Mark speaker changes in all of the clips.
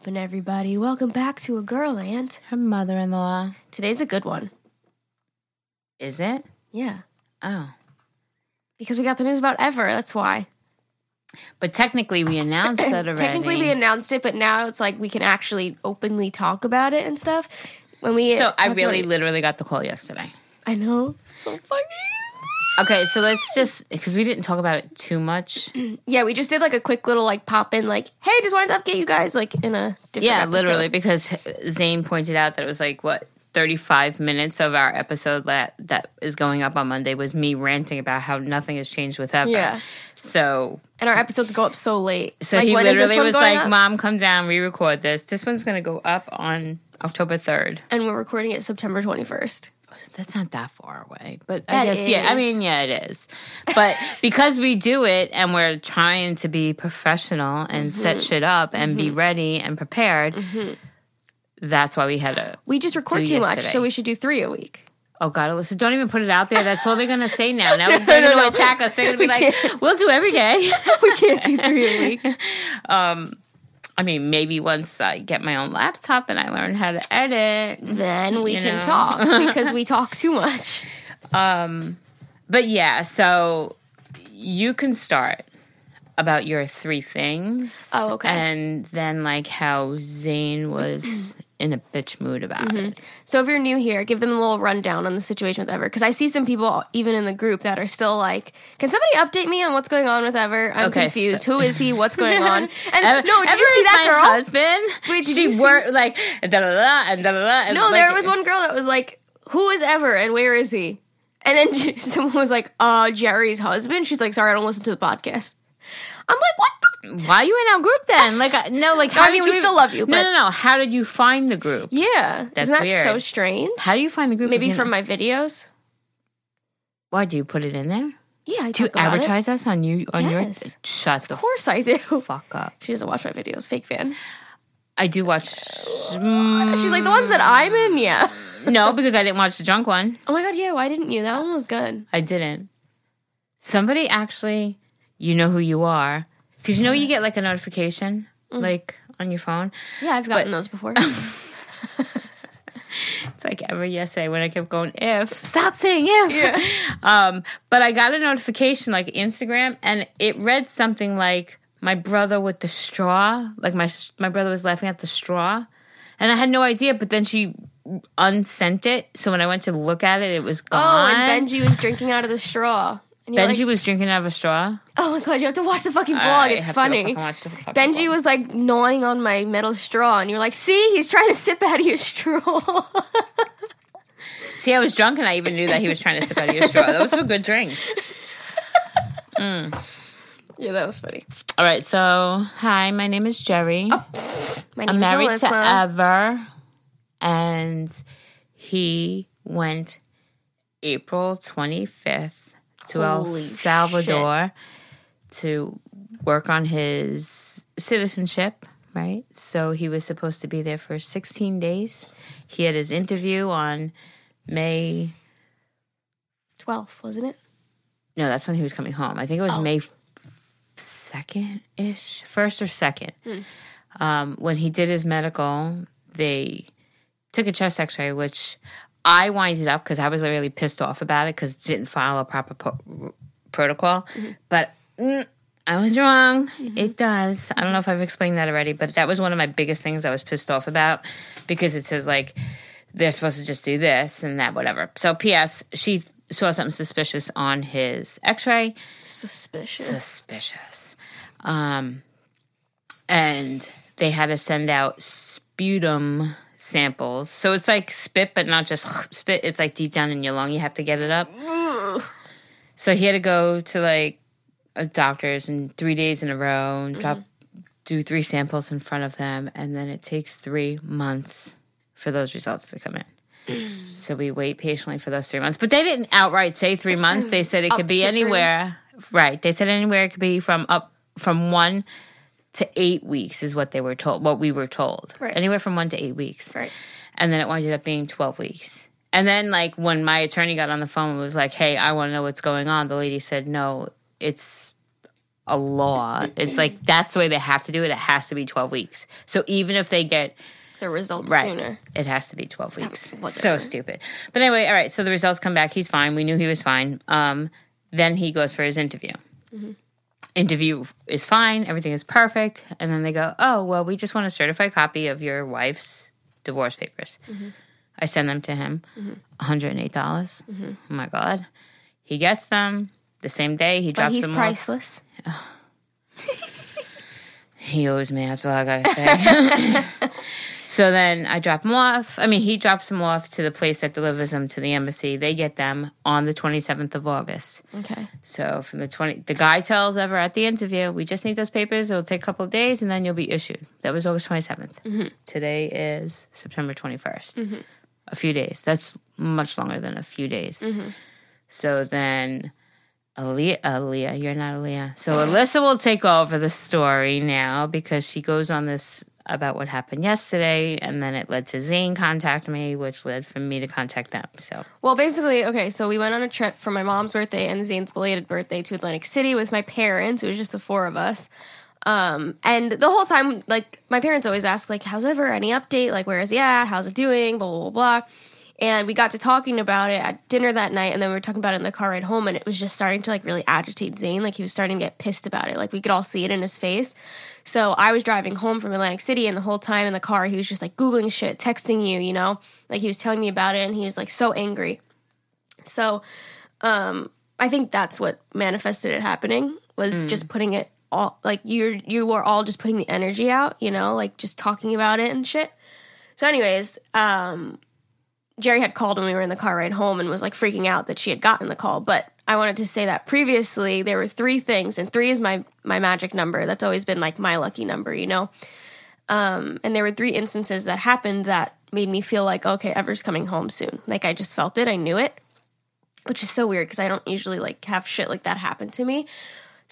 Speaker 1: poppin', everybody? Welcome back to a girl ant.
Speaker 2: Her mother in law.
Speaker 1: Today's a good one.
Speaker 2: Is it?
Speaker 1: Yeah,
Speaker 2: Oh.
Speaker 1: because we got the news about Ever. That's why.
Speaker 2: But technically, we announced that already.
Speaker 1: Technically, we announced it, but now it's like we can actually openly talk about it and stuff. When we
Speaker 2: so I
Speaker 1: talked
Speaker 2: really
Speaker 1: about
Speaker 2: literally got the call yesterday.
Speaker 1: I know, so fucking.
Speaker 2: Okay, so let's just because we didn't talk about it too much.
Speaker 1: Yeah, we just did like a quick little like pop in, like, hey, just wanted to update you guys, like in a different.
Speaker 2: Yeah,
Speaker 1: episode.
Speaker 2: literally because Zane pointed out that it was like what. 35 minutes of our episode that that is going up on Monday was me ranting about how nothing has changed with Ever.
Speaker 1: Yeah.
Speaker 2: So
Speaker 1: And our episodes go up so late.
Speaker 2: so
Speaker 1: Like,
Speaker 2: he
Speaker 1: when is this
Speaker 2: literally was like,
Speaker 1: up?
Speaker 2: "Mom, come down, re-record this. This one's going to go up on October 3rd."
Speaker 1: and we're recording it September twenty first.
Speaker 2: That's not that far away, but I
Speaker 1: That
Speaker 2: guess yeah. I mean, yeah, it is. But because we do it and we're trying to be professional and
Speaker 1: Mm-hmm.
Speaker 2: set shit up and be mm-hmm. ready and prepared, mm-hmm. that's why we had a.
Speaker 1: We just record too much, so we should do three a week.
Speaker 2: Oh God, Alyssa, don't even put it out there. That's all they're gonna say now. Now they're gonna
Speaker 1: no.
Speaker 2: attack us. They're gonna be
Speaker 1: We
Speaker 2: like,
Speaker 1: can't.
Speaker 2: "We'll do every day."
Speaker 1: We can't do three a week.
Speaker 2: Um, I mean, maybe once I get my own laptop and I learn how to edit.
Speaker 1: Then we can
Speaker 2: know.
Speaker 1: talk because we talk too much.
Speaker 2: Um, but yeah, so you can start about your three things.
Speaker 1: Oh, okay.
Speaker 2: And then like how Zane was in a bitch mood about
Speaker 1: Mm-hmm.
Speaker 2: it.
Speaker 1: So if you're new here, give them a little rundown on the situation with Ever because I see some people even in the group that are still like, "Can somebody update me on what's going on with Ever? I'm
Speaker 2: Okay,
Speaker 1: confused.
Speaker 2: so-
Speaker 1: Who is he? What's going on?" And
Speaker 2: Ever-
Speaker 1: no, did
Speaker 2: Ever
Speaker 1: you see that
Speaker 2: my
Speaker 1: girl?
Speaker 2: husband.
Speaker 1: Wait, did
Speaker 2: she
Speaker 1: you see-
Speaker 2: worked like da da da and da da da. and,
Speaker 1: No,
Speaker 2: like,
Speaker 1: there was one girl that was like, "Who is Ever and where is he?" And then someone was like, "Uh, Geri's husband." She's like, "Sorry, I don't listen to the podcast." I'm like, "What?" the
Speaker 2: Why are you in our group then? Like, no, like, how
Speaker 1: I mean, we still love you,
Speaker 2: No,
Speaker 1: but-
Speaker 2: no, no. How did you find the group?
Speaker 1: Yeah,
Speaker 2: That's
Speaker 1: isn't that
Speaker 2: weird.
Speaker 1: so strange?
Speaker 2: How do you find the group?
Speaker 1: Maybe from
Speaker 2: know-
Speaker 1: my videos.
Speaker 2: Why do you put it in there?
Speaker 1: Yeah, I
Speaker 2: Do you
Speaker 1: about it.
Speaker 2: advertise us on you on your? Shut the
Speaker 1: Of course, I do.
Speaker 2: fuck up.
Speaker 1: She doesn't watch my videos. Fake fan.
Speaker 2: I do watch.
Speaker 1: She's like the ones that I'm in. Yeah.
Speaker 2: Mm, no, because I didn't watch the drunk one.
Speaker 1: Oh my god, yeah. Why didn't you? That one was good.
Speaker 2: I didn't. Somebody actually, you know who you are, because you know you get like a notification,
Speaker 1: Mm.
Speaker 2: like on your phone.
Speaker 1: Yeah, I've gotten those before.
Speaker 2: It's like ever yesterday when I kept going if stop saying if. Um, but I got a notification like Instagram, and it read something like my brother with the straw, like my my brother was laughing at the straw, and I had no idea. But then she unsent it, so when I went to look at it, it was gone.
Speaker 1: oh, and Benji was drinking out of the straw.
Speaker 2: Benji
Speaker 1: like,
Speaker 2: was drinking out of a straw.
Speaker 1: oh my god, you have to watch the fucking vlog.
Speaker 2: I
Speaker 1: it's
Speaker 2: have to go
Speaker 1: funny.
Speaker 2: fucking watch the fucking
Speaker 1: Benji
Speaker 2: vlog.
Speaker 1: was like gnawing on my metal straw, and you're like, see, he's trying to sip out of your straw.
Speaker 2: See, I was drunk and I even knew that he was trying to sip out of your straw. Those were good drinks. Mm.
Speaker 1: yeah, that was funny.
Speaker 2: All right, so hi, my name is Geri.
Speaker 1: Oh, my name
Speaker 2: I'm married
Speaker 1: is
Speaker 2: to Ever, and he went April 25th to El Salvador
Speaker 1: shit.
Speaker 2: to work on his citizenship, right? So he was supposed to be there for 16 days. He had his interview on May
Speaker 1: 12th, wasn't it?
Speaker 2: No, that's when he was coming home. I think it was
Speaker 1: Oh.
Speaker 2: May second ish, first or second.
Speaker 1: Hmm.
Speaker 2: Um, when he did his medical, they took a chest X-ray, which I winded up because I was really pissed off about it because didn't follow a proper po- protocol.
Speaker 1: Mm-hmm.
Speaker 2: But mm, I was wrong. It does. I don't know if I've explained that already, but that was one of my biggest things I was pissed off about because it says like they're supposed to just do this and that, whatever. So, P.S. She saw something suspicious on his X-ray.
Speaker 1: Suspicious.
Speaker 2: Suspicious. Um, and they had to send out sputum samples. So it's like spit, but not just spit. It's like deep down in your lung. You have to get it up. So he had to go to like a doctor's and three days in a row and drop, mm-hmm. do three samples in front of them, and then it takes three months for those results to come in. So we wait patiently for those three months. But they didn't outright say three months. They said it could be
Speaker 1: to three.
Speaker 2: anywhere. Right. They said anywhere it could be from up from one to eight weeks is what they were told. What we were told.
Speaker 1: Right.
Speaker 2: Anywhere from one to eight weeks.
Speaker 1: Right.
Speaker 2: And then it winded up being twelve weeks. And then like when my attorney got on the phone and was like, Hey, I want to know what's going on, the lady said, No, it's a law. It's like that's the way they have to do it. It has to be 12 weeks. So even if they get
Speaker 1: The results
Speaker 2: right,
Speaker 1: sooner.
Speaker 2: it has to be 12 weeks. So stupid. But anyway, all right. So the results come back. He's fine. We knew he was fine. Um, then he goes for his interview. Interview is fine. Everything is perfect. And then they go, oh, well, we just want a certified copy of your wife's divorce papers. I send them to him. 108. dollars Oh my God. He gets them the same day. He
Speaker 1: But
Speaker 2: drops
Speaker 1: he's
Speaker 2: them off.
Speaker 1: priceless.
Speaker 2: He owes me. That's all I gotta say. so then I drop him off. I mean, he drops them off to the place that delivers them to the embassy. They get them on the 27th of August.
Speaker 1: Okay.
Speaker 2: So from the 20, the guy tells Ever at the interview, we just need those papers. It'll take a couple of days and then you'll be issued. That was August 27th. Mm-hmm. Today is September 21st. Mm-hmm. A few days. That's much longer than a few days. Mm-hmm. So then Aaliyah, Aaliyah, you're not Aaliyah. So Alyssa will take over the story now because she goes on this about what happened yesterday, and then it led to Zane contact me, which led for me to contact them. So
Speaker 1: Well, basically, okay, so we went on a trip for my mom's birthday and Zane's belated birthday to Atlantic City with my parents. It was just the four of us. Um, and the whole time, like, my parents always ask, like, how's ever any update? Like, where is he at? How's it doing? Blah, blah, blah, blah. And we got to talking about it at dinner that night, and then we were talking about it in the car ride home, and it was just starting to, like, really agitate Zane. Like, he was starting to get pissed about it. Like, we could all see it in his face. So I was driving home from Atlantic City, and the whole time in the car, he was just, like, Googling shit, texting you, you know? Like, he was telling me about it, and he was, like, so angry. So, um, I think that's what manifested it happening was just putting it all like you're you were all just putting the energy out, you know, like just talking about it and shit. So, anyways, um, Geri had called when we were in the car ride home and was like freaking out that she had gotten the call. But I wanted to say that previously there were three things, and three is my my magic number. That's always been like my lucky number, you know. Um, and there were three instances that happened that made me feel like okay, Ever's coming home soon. Like I just felt it, I knew it which is so weird because I don't usually like have shit like that happen to me.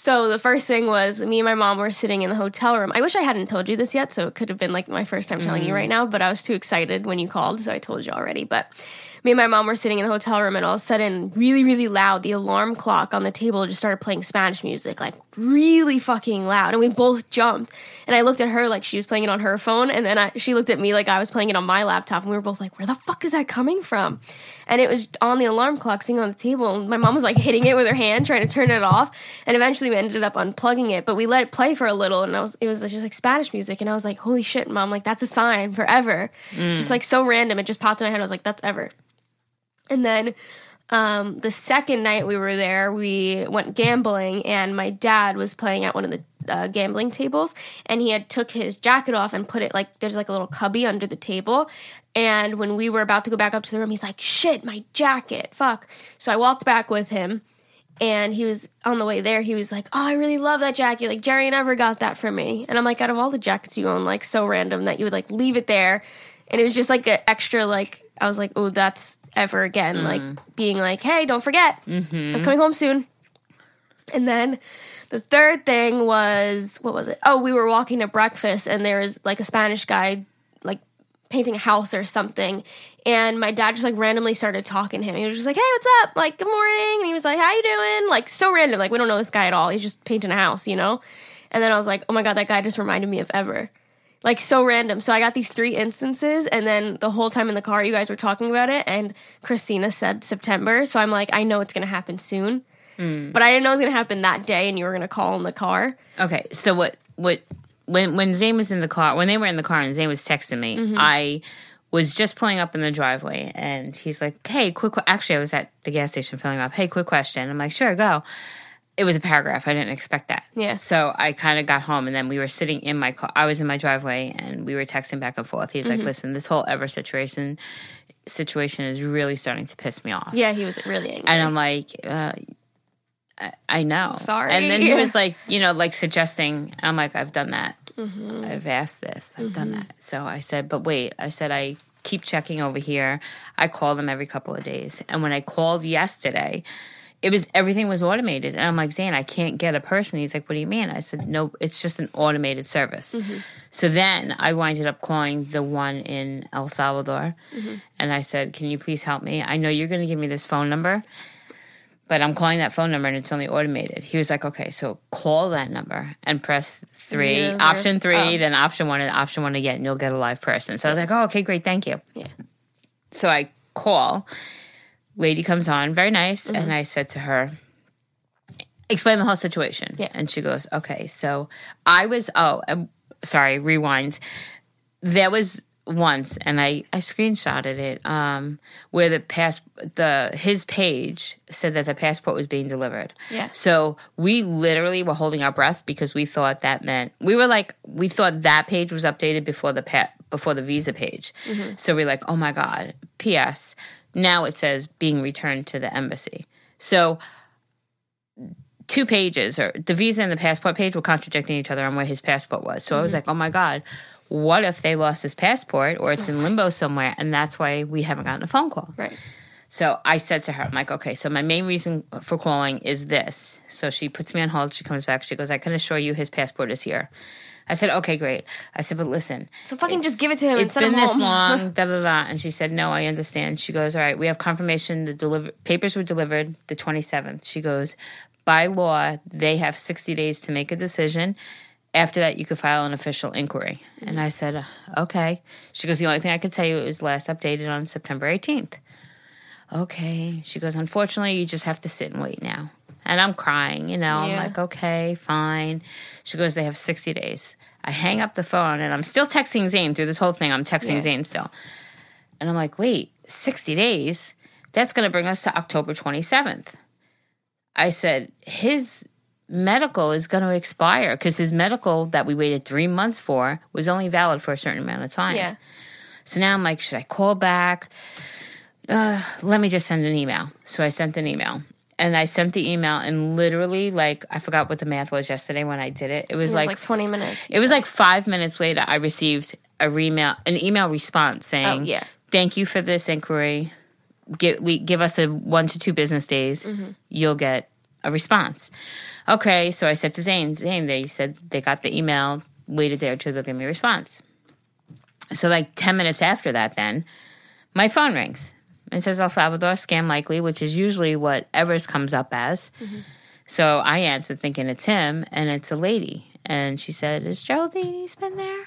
Speaker 1: So the first thing was me and my mom were sitting in the hotel room. I wish I hadn't told you this yet, so it could have been like my first time telling you mm. right now, but I was too excited when you called, so I told you already. But me and my mom were sitting in the hotel room and all of a sudden, really, really loud, the alarm clock on the table just started playing Spanish music, like really fucking loud. And we both jumped. And I looked at her like she was playing it on her phone, and then I, she looked at me like I was playing it on my laptop, and we were both like, "Where the fuck is that coming from?" And it was on the alarm clock sitting on the table, and my mom was like hitting it with her hand, trying to turn it off. And eventually, we ended up unplugging it, but we let it play for a little, and I was it was just like Spanish music, and I was like, "Holy shit, mom! Like that's a sign forever." Mm. Just like so random, it just popped in my head. I was like, "That's ever." And then um, the second night we were there, we went gambling, and my dad was playing at one of the uh, gambling tables, and he had took his jacket off and put it like there's like a little cubby under the table. And when we were about to go back up to the room, he's like, "Shit, my jacket! Fuck!" So I walked back with him, and he was on the way there. He was like, "Oh, I really love that jacket. Like Jerry never got that for me." And I'm like, out of all the jackets you own, like so random that you would like leave it there, and it was just like an extra like I was like, "Oh, that's ever again." Like mm. being like, "Hey, don't forget, mm-hmm. I'm coming home soon." And then the third thing was what was it? Oh, we were walking to breakfast, and there was like a Spanish guy like painting a house or something. And my dad just like randomly started talking to him. He was just like, "Hey, what's up? Like, good morning." And he was like, "How you doing?" Like, so random. Like, we don't know this guy at all. He's just painting a house, you know. And then I was like, "Oh my god, that guy just reminded me of Ever." Like so random. So I got these three instances, and then the whole time in the car, you guys were talking about it, and Christina said September. So I'm like, I know it's gonna happen soon, but I didn't know it was gonna happen that day, and you were gonna call in the car.
Speaker 2: Okay, so what what when when Zane was in the car when they were in the car and Zane was texting me,
Speaker 1: Mm-hmm.
Speaker 2: I was just pulling up in the driveway and he's like, "Hey, quick." que-" Actually, I was at the gas station filling up. Hey, quick question. I'm like, "Sure, go." It was a paragraph. I didn't expect that.
Speaker 1: Yeah.
Speaker 2: So I kind of got home and then we were sitting in my car. I was in my driveway and we were texting back and forth. He's
Speaker 1: Mm-hmm.
Speaker 2: like, "Listen, this whole ever situation situation is really starting to piss me off."
Speaker 1: Yeah, he was really angry.
Speaker 2: And I'm like, uh, I, I know.
Speaker 1: Sorry.
Speaker 2: And then he was like, you know, like suggesting, I'm like, I've done that. I've asked this. I've done that. So I said, but wait, I said, I keep checking over here. I call them every couple of days. And when I called yesterday, it was everything was automated. And I'm like, Zane, I can't get a person. He's like, what do you mean? I said, no, it's just an automated service. Mm-hmm. So then I winded up calling the one in El Salvador. Mm-hmm. And I said, can you please help me? I know you're going to give me this phone number but I'm calling that phone number and it's only automated. He was like, okay, so call that number and press three,
Speaker 1: zero.
Speaker 2: option three,
Speaker 1: Oh.
Speaker 2: then option one and option one again, and you'll get a live person. So I was like, oh, okay, great, thank you.
Speaker 1: Yeah.
Speaker 2: So I call, lady comes on, very nice,
Speaker 1: Mm-hmm.
Speaker 2: and I said to her, explain the whole situation.
Speaker 1: Yeah.
Speaker 2: And she goes, okay, so I was, oh, um, sorry, rewind. There was once, and I, I screenshotted it, um, where the pass the his page said that the passport was being delivered.
Speaker 1: Yeah.
Speaker 2: So we literally were holding our breath because we thought that meant we were like we thought that page was updated before the pa- before the visa page. So we're like, oh my god. P.S. Now it says being returned to the embassy. So two pages or the visa and the passport page were contradicting each other on where his passport was. So I was mm-hmm. like, oh my God, what if they lost his passport or it's in limbo somewhere? And that's why we haven't gotten a phone call.
Speaker 1: Right.
Speaker 2: So I said to her, I'm like, okay, so my main reason for calling is this. So she puts me on hold. She comes back. She goes, I can assure you his passport is here. I said, okay, great. I said, but listen,
Speaker 1: So fucking just give it to him
Speaker 2: it's been this long, da da da. And she said, no, I understand. She goes, all right, we have confirmation the deliver papers were delivered the 27th. She goes, by law, they have 60 days to make a decision. After that, you could file an official inquiry. And I said, okay. She goes, the only thing I can tell you is last updated on September 18th. Okay. She goes, unfortunately, you just have to sit and wait now. And I'm crying, you know.
Speaker 1: Yeah.
Speaker 2: I'm like, okay, fine. She goes, they have 60 days. I hang up the phone and I'm still texting Zane through this whole thing. I'm texting
Speaker 1: Yeah.
Speaker 2: Zane still. And I'm like, wait, 60 days? That's going to bring us to October 27th. I said, his medical is going to expire because his medical that we waited three months for was only valid for a certain amount of time.
Speaker 1: Yeah.
Speaker 2: So now I'm like, should I call back? Uh, let me just send an email. So I sent an email. And I sent the email, and literally, like, I forgot what the math was yesterday when I did it. It was,
Speaker 1: It was
Speaker 2: like,
Speaker 1: like, 20 minutes.
Speaker 2: it was like five minutes later, I received a email, an email response saying,
Speaker 1: Oh, yeah.
Speaker 2: "Thank you for this inquiry. Give we give us a one to two business days.
Speaker 1: Mm-hmm.
Speaker 2: You'll get a response." Okay, so I said to Zane, Zane, they said they got the email. Wait a day or two, they'll give me a response. So like ten minutes after that, then my phone rings. It says El Salvador scam likely, which is usually what Evers comes up as. So I answered thinking it's him, and it's a lady. And she said, Is Geraldine Eastman there?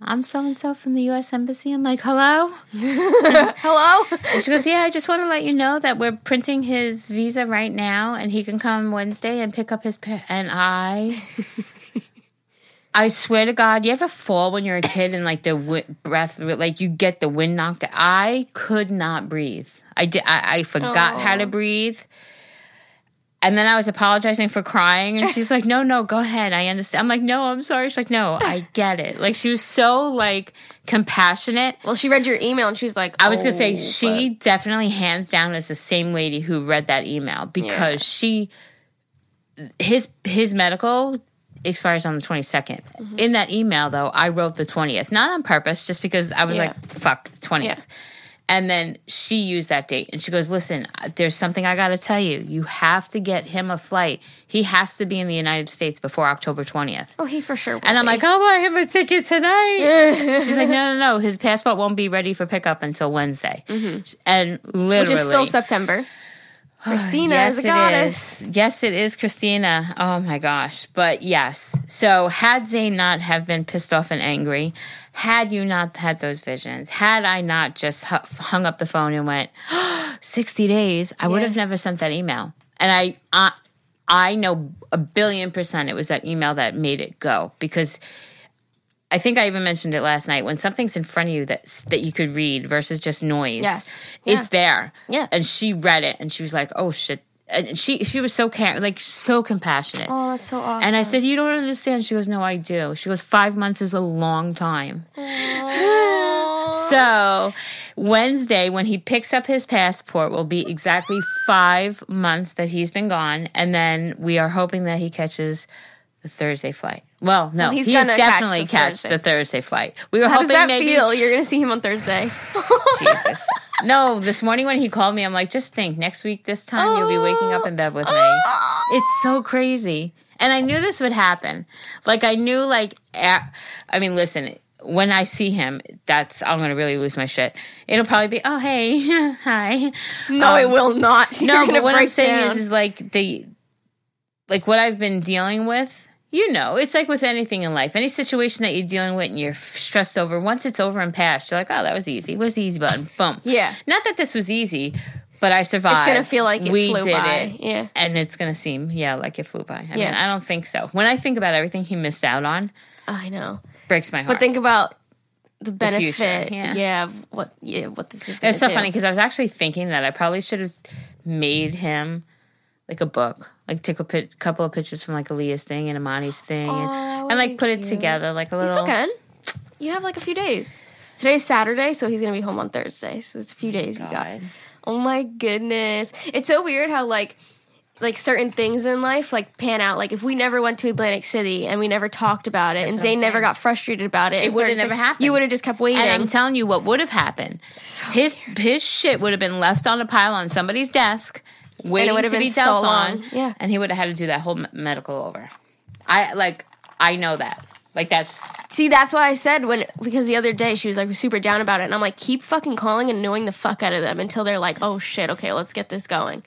Speaker 2: I'm so and so from the U.S. Embassy. I'm like, Hello?
Speaker 1: Hello?
Speaker 2: And she goes, Yeah, I just want to let you know that we're printing his visa right now, and he can come Wednesday and pick up his. Pa-. And I. I swear to God, you ever fall when you're a kid and like the wi- breath, like you get the wind knocked out? I could not breathe. I did. I, I forgot how to oh. breathe. And then I was apologizing for crying, and she's like, "No, no, go ahead. I understand." I'm like, "No, I'm sorry." She's like, "No, I get it." Like she was so like compassionate.
Speaker 1: Well, she read your email and she was like,
Speaker 2: I was gonna say
Speaker 1: "Oh,
Speaker 2: she definitely hands down is the same lady who read that email because she his his medical expires on the 22nd.
Speaker 1: Mm-hmm.
Speaker 2: In that email though, I wrote the 20th, not on purpose, just because I was
Speaker 1: Yeah.
Speaker 2: like, fuck, 20th.
Speaker 1: Yeah.
Speaker 2: And then she used that date and she goes, Listen, there's something I got to tell you. You have to get him a flight. He has to be in the United States before October 20th.
Speaker 1: Oh, he for sure. will
Speaker 2: And I'm
Speaker 1: be.
Speaker 2: like, I'll buy him a ticket tonight. She's like, no, no, no. His passport won't be ready for pickup until Wednesday. And literally,
Speaker 1: Mm-hmm. which is still September. Christina
Speaker 2: yes,
Speaker 1: is a goddess.
Speaker 2: is. Yes, it is Christina. Oh my gosh. But yes. So had Zane not have been pissed off and angry, had you not had those visions, had I not just hung up the phone and went, 60 days, I would have never sent that email. And I, I, I know a billion percent it was that email that made it go because I think I even mentioned it last night. When something's in front of you that that you could read versus just noise,
Speaker 1: Yes.
Speaker 2: it's there.
Speaker 1: Yeah.
Speaker 2: and she read it and she was like, "Oh shit!" And she she was so care like so compassionate.
Speaker 1: Oh, that's so awesome.
Speaker 2: And I said, "You don't understand." She goes, "No, I do." She goes, five months is a long time." So Wednesday, when he picks up his passport, will be exactly five months that he's been gone, and then we are hoping that he catches the Thursday flight. Well, no,
Speaker 1: Well, he's
Speaker 2: he's,
Speaker 1: gonna catch
Speaker 2: definitely
Speaker 1: the
Speaker 2: catch the Thursday flight. We were
Speaker 1: How does
Speaker 2: hoping
Speaker 1: that
Speaker 2: maybe.
Speaker 1: feel? You're going to see him on Thursday.
Speaker 2: Jesus. No, this morning when he called me, I'm like, just think, next week this time you'll be waking up in bed with me. It's so crazy. And I knew this would happen. Like I knew like I mean, listen, when I see him, that's I'm gonna really lose my shit. It'll probably be, oh hey, hi.
Speaker 1: No, it will not. You're
Speaker 2: Um, No, but what I'm saying
Speaker 1: down.
Speaker 2: is, is like the, like what I've been dealing with. You know, it's like with anything in life. Any situation that you're dealing with and you're stressed over, once it's over and past, you're like, oh, that was easy. Where's the easy button? Boom.
Speaker 1: Yeah.
Speaker 2: Not that this was easy, but I survived.
Speaker 1: It's gonna feel like it
Speaker 2: we
Speaker 1: flew
Speaker 2: did
Speaker 1: by.
Speaker 2: it.
Speaker 1: Yeah.
Speaker 2: And it's gonna seem, yeah, like it flew by. I mean,
Speaker 1: Yeah.
Speaker 2: I don't think so. When I think about everything he missed out on,
Speaker 1: I know.
Speaker 2: breaks my heart.
Speaker 1: But think about the benefit.
Speaker 2: yeah.
Speaker 1: yeah. of what yeah, what this is
Speaker 2: It's so
Speaker 1: do.
Speaker 2: funny because I was actually thinking that I probably should have made him like a book, like take a pit, couple of pictures from like Aaliyah's thing and Amani's thing, and,
Speaker 1: would
Speaker 2: and like put it together like a little.
Speaker 1: You still can. You have like a few days. Today's Saturday, so he's gonna be home on Thursday. So it's a few oh days you got.
Speaker 2: God.
Speaker 1: Oh my goodness. It's so weird how like like certain things in life like pan out. Like if we never went to Atlantic City and we never talked about it and
Speaker 2: what
Speaker 1: never got frustrated about it, and
Speaker 2: would've never
Speaker 1: to-
Speaker 2: happened.
Speaker 1: You would have just kept waiting.
Speaker 2: And I'm telling you what would have happened. his his shit would have been left on a pile on somebody's desk, waiting
Speaker 1: would have
Speaker 2: to
Speaker 1: been
Speaker 2: be
Speaker 1: so
Speaker 2: dealt
Speaker 1: long.
Speaker 2: on.
Speaker 1: Yeah.
Speaker 2: and he would have had to do that whole medical over. I like. I know that. Like that's
Speaker 1: See, that's why I said when because the other day she was like super down about it, and I'm like, keep fucking calling and annoying the fuck out of them until they're like, oh shit, okay, let's get this going.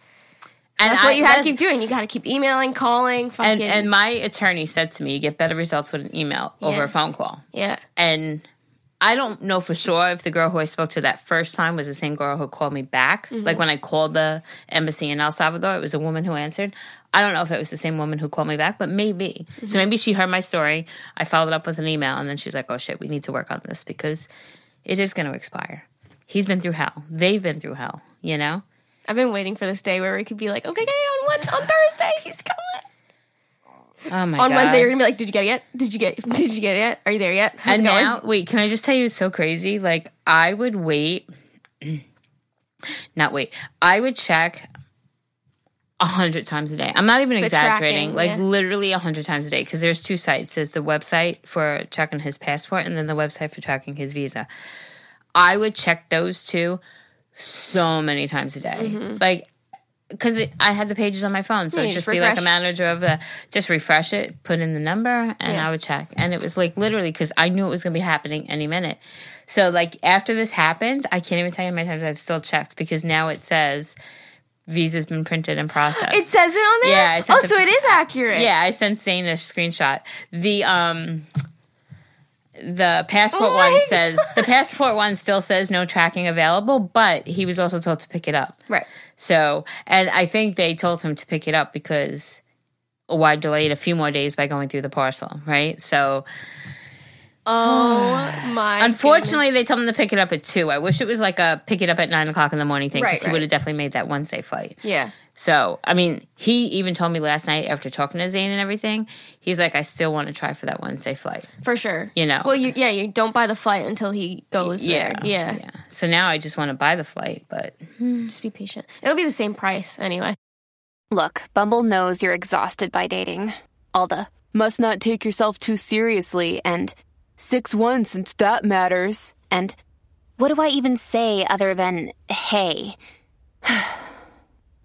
Speaker 2: and
Speaker 1: That's
Speaker 2: I-
Speaker 1: what you have to keep doing. You got to keep emailing, calling, fucking,
Speaker 2: And and my attorney said to me, you get better results with an email over a phone call.
Speaker 1: yeah,
Speaker 2: and I don't know for sure if the girl who I spoke to that first time was the same girl who called me back.
Speaker 1: Mm-hmm.
Speaker 2: Like when I called the embassy in El Salvador, it was a woman who answered. I don't know if it was the same woman who called me back, but maybe.
Speaker 1: Mm-hmm.
Speaker 2: So maybe she heard my story. I followed up with an email, and then she's like, "Oh shit, we need to work on this because it is going to expire." He's been through hell. They've been through hell. You know.
Speaker 1: I've been waiting for this day where we could be like, okay, okay, on one on Thursday he's coming.
Speaker 2: Oh my
Speaker 1: On
Speaker 2: god.
Speaker 1: Wednesday you're gonna be like, did you get it yet? Did you get? Did you get it yet? Are you there yet? How's
Speaker 2: and
Speaker 1: it going?
Speaker 2: now, wait, can I just tell you it's so crazy? Like, I would wait, not wait, I would check a hundred times a day. I'm not even exaggerating,
Speaker 1: tracking,
Speaker 2: like
Speaker 1: yeah.
Speaker 2: literally a hundred times a day. Because there's two sites: there's the website for checking his passport, and then the website for tracking his visa. I would check those two so many times a day,
Speaker 1: Mm-hmm.
Speaker 2: like. Because I had the pages on my phone, so
Speaker 1: Yeah,
Speaker 2: it'd
Speaker 1: just
Speaker 2: be like a manager of the, just refresh it, put in the number, and
Speaker 1: Yeah.
Speaker 2: I would check. And it was like literally because I knew it was going to be happening any minute. So like after this happened, I can't even tell you how many times I've still checked because now it says visa's been printed and processed.
Speaker 1: It says it on there.
Speaker 2: Yeah,
Speaker 1: oh,
Speaker 2: the-
Speaker 1: so it is accurate.
Speaker 2: yeah, I sent Zane a screenshot. The um the passport
Speaker 1: Oh
Speaker 2: one says the passport one still says no tracking available, but he was also told to pick it up.
Speaker 1: Right.
Speaker 2: So, and I think they told him to pick it up because oh, why delay it a few more days by going through the parcel, right? So,
Speaker 1: Oh my.
Speaker 2: unfortunately, they told him to pick it up at two. I wish it was like a pick it up at nine o'clock in the morning thing because
Speaker 1: Right,
Speaker 2: he
Speaker 1: right.
Speaker 2: would have definitely made that Wednesday flight.
Speaker 1: Yeah.
Speaker 2: So, I mean, he even told me last night after talking to Zane and everything, he's like, I still want to try for that Wednesday flight.
Speaker 1: For sure.
Speaker 2: You know.
Speaker 1: Well, you yeah, you don't buy the flight until he goes there. Yeah.
Speaker 2: yeah. So now I just want to buy the flight, but hmm,
Speaker 1: Just be patient. It'll be the same price anyway.
Speaker 3: Look, Bumble knows you're exhausted by dating. All the must not take yourself too seriously and 6 1 since that matters. And what do I even say other than hey?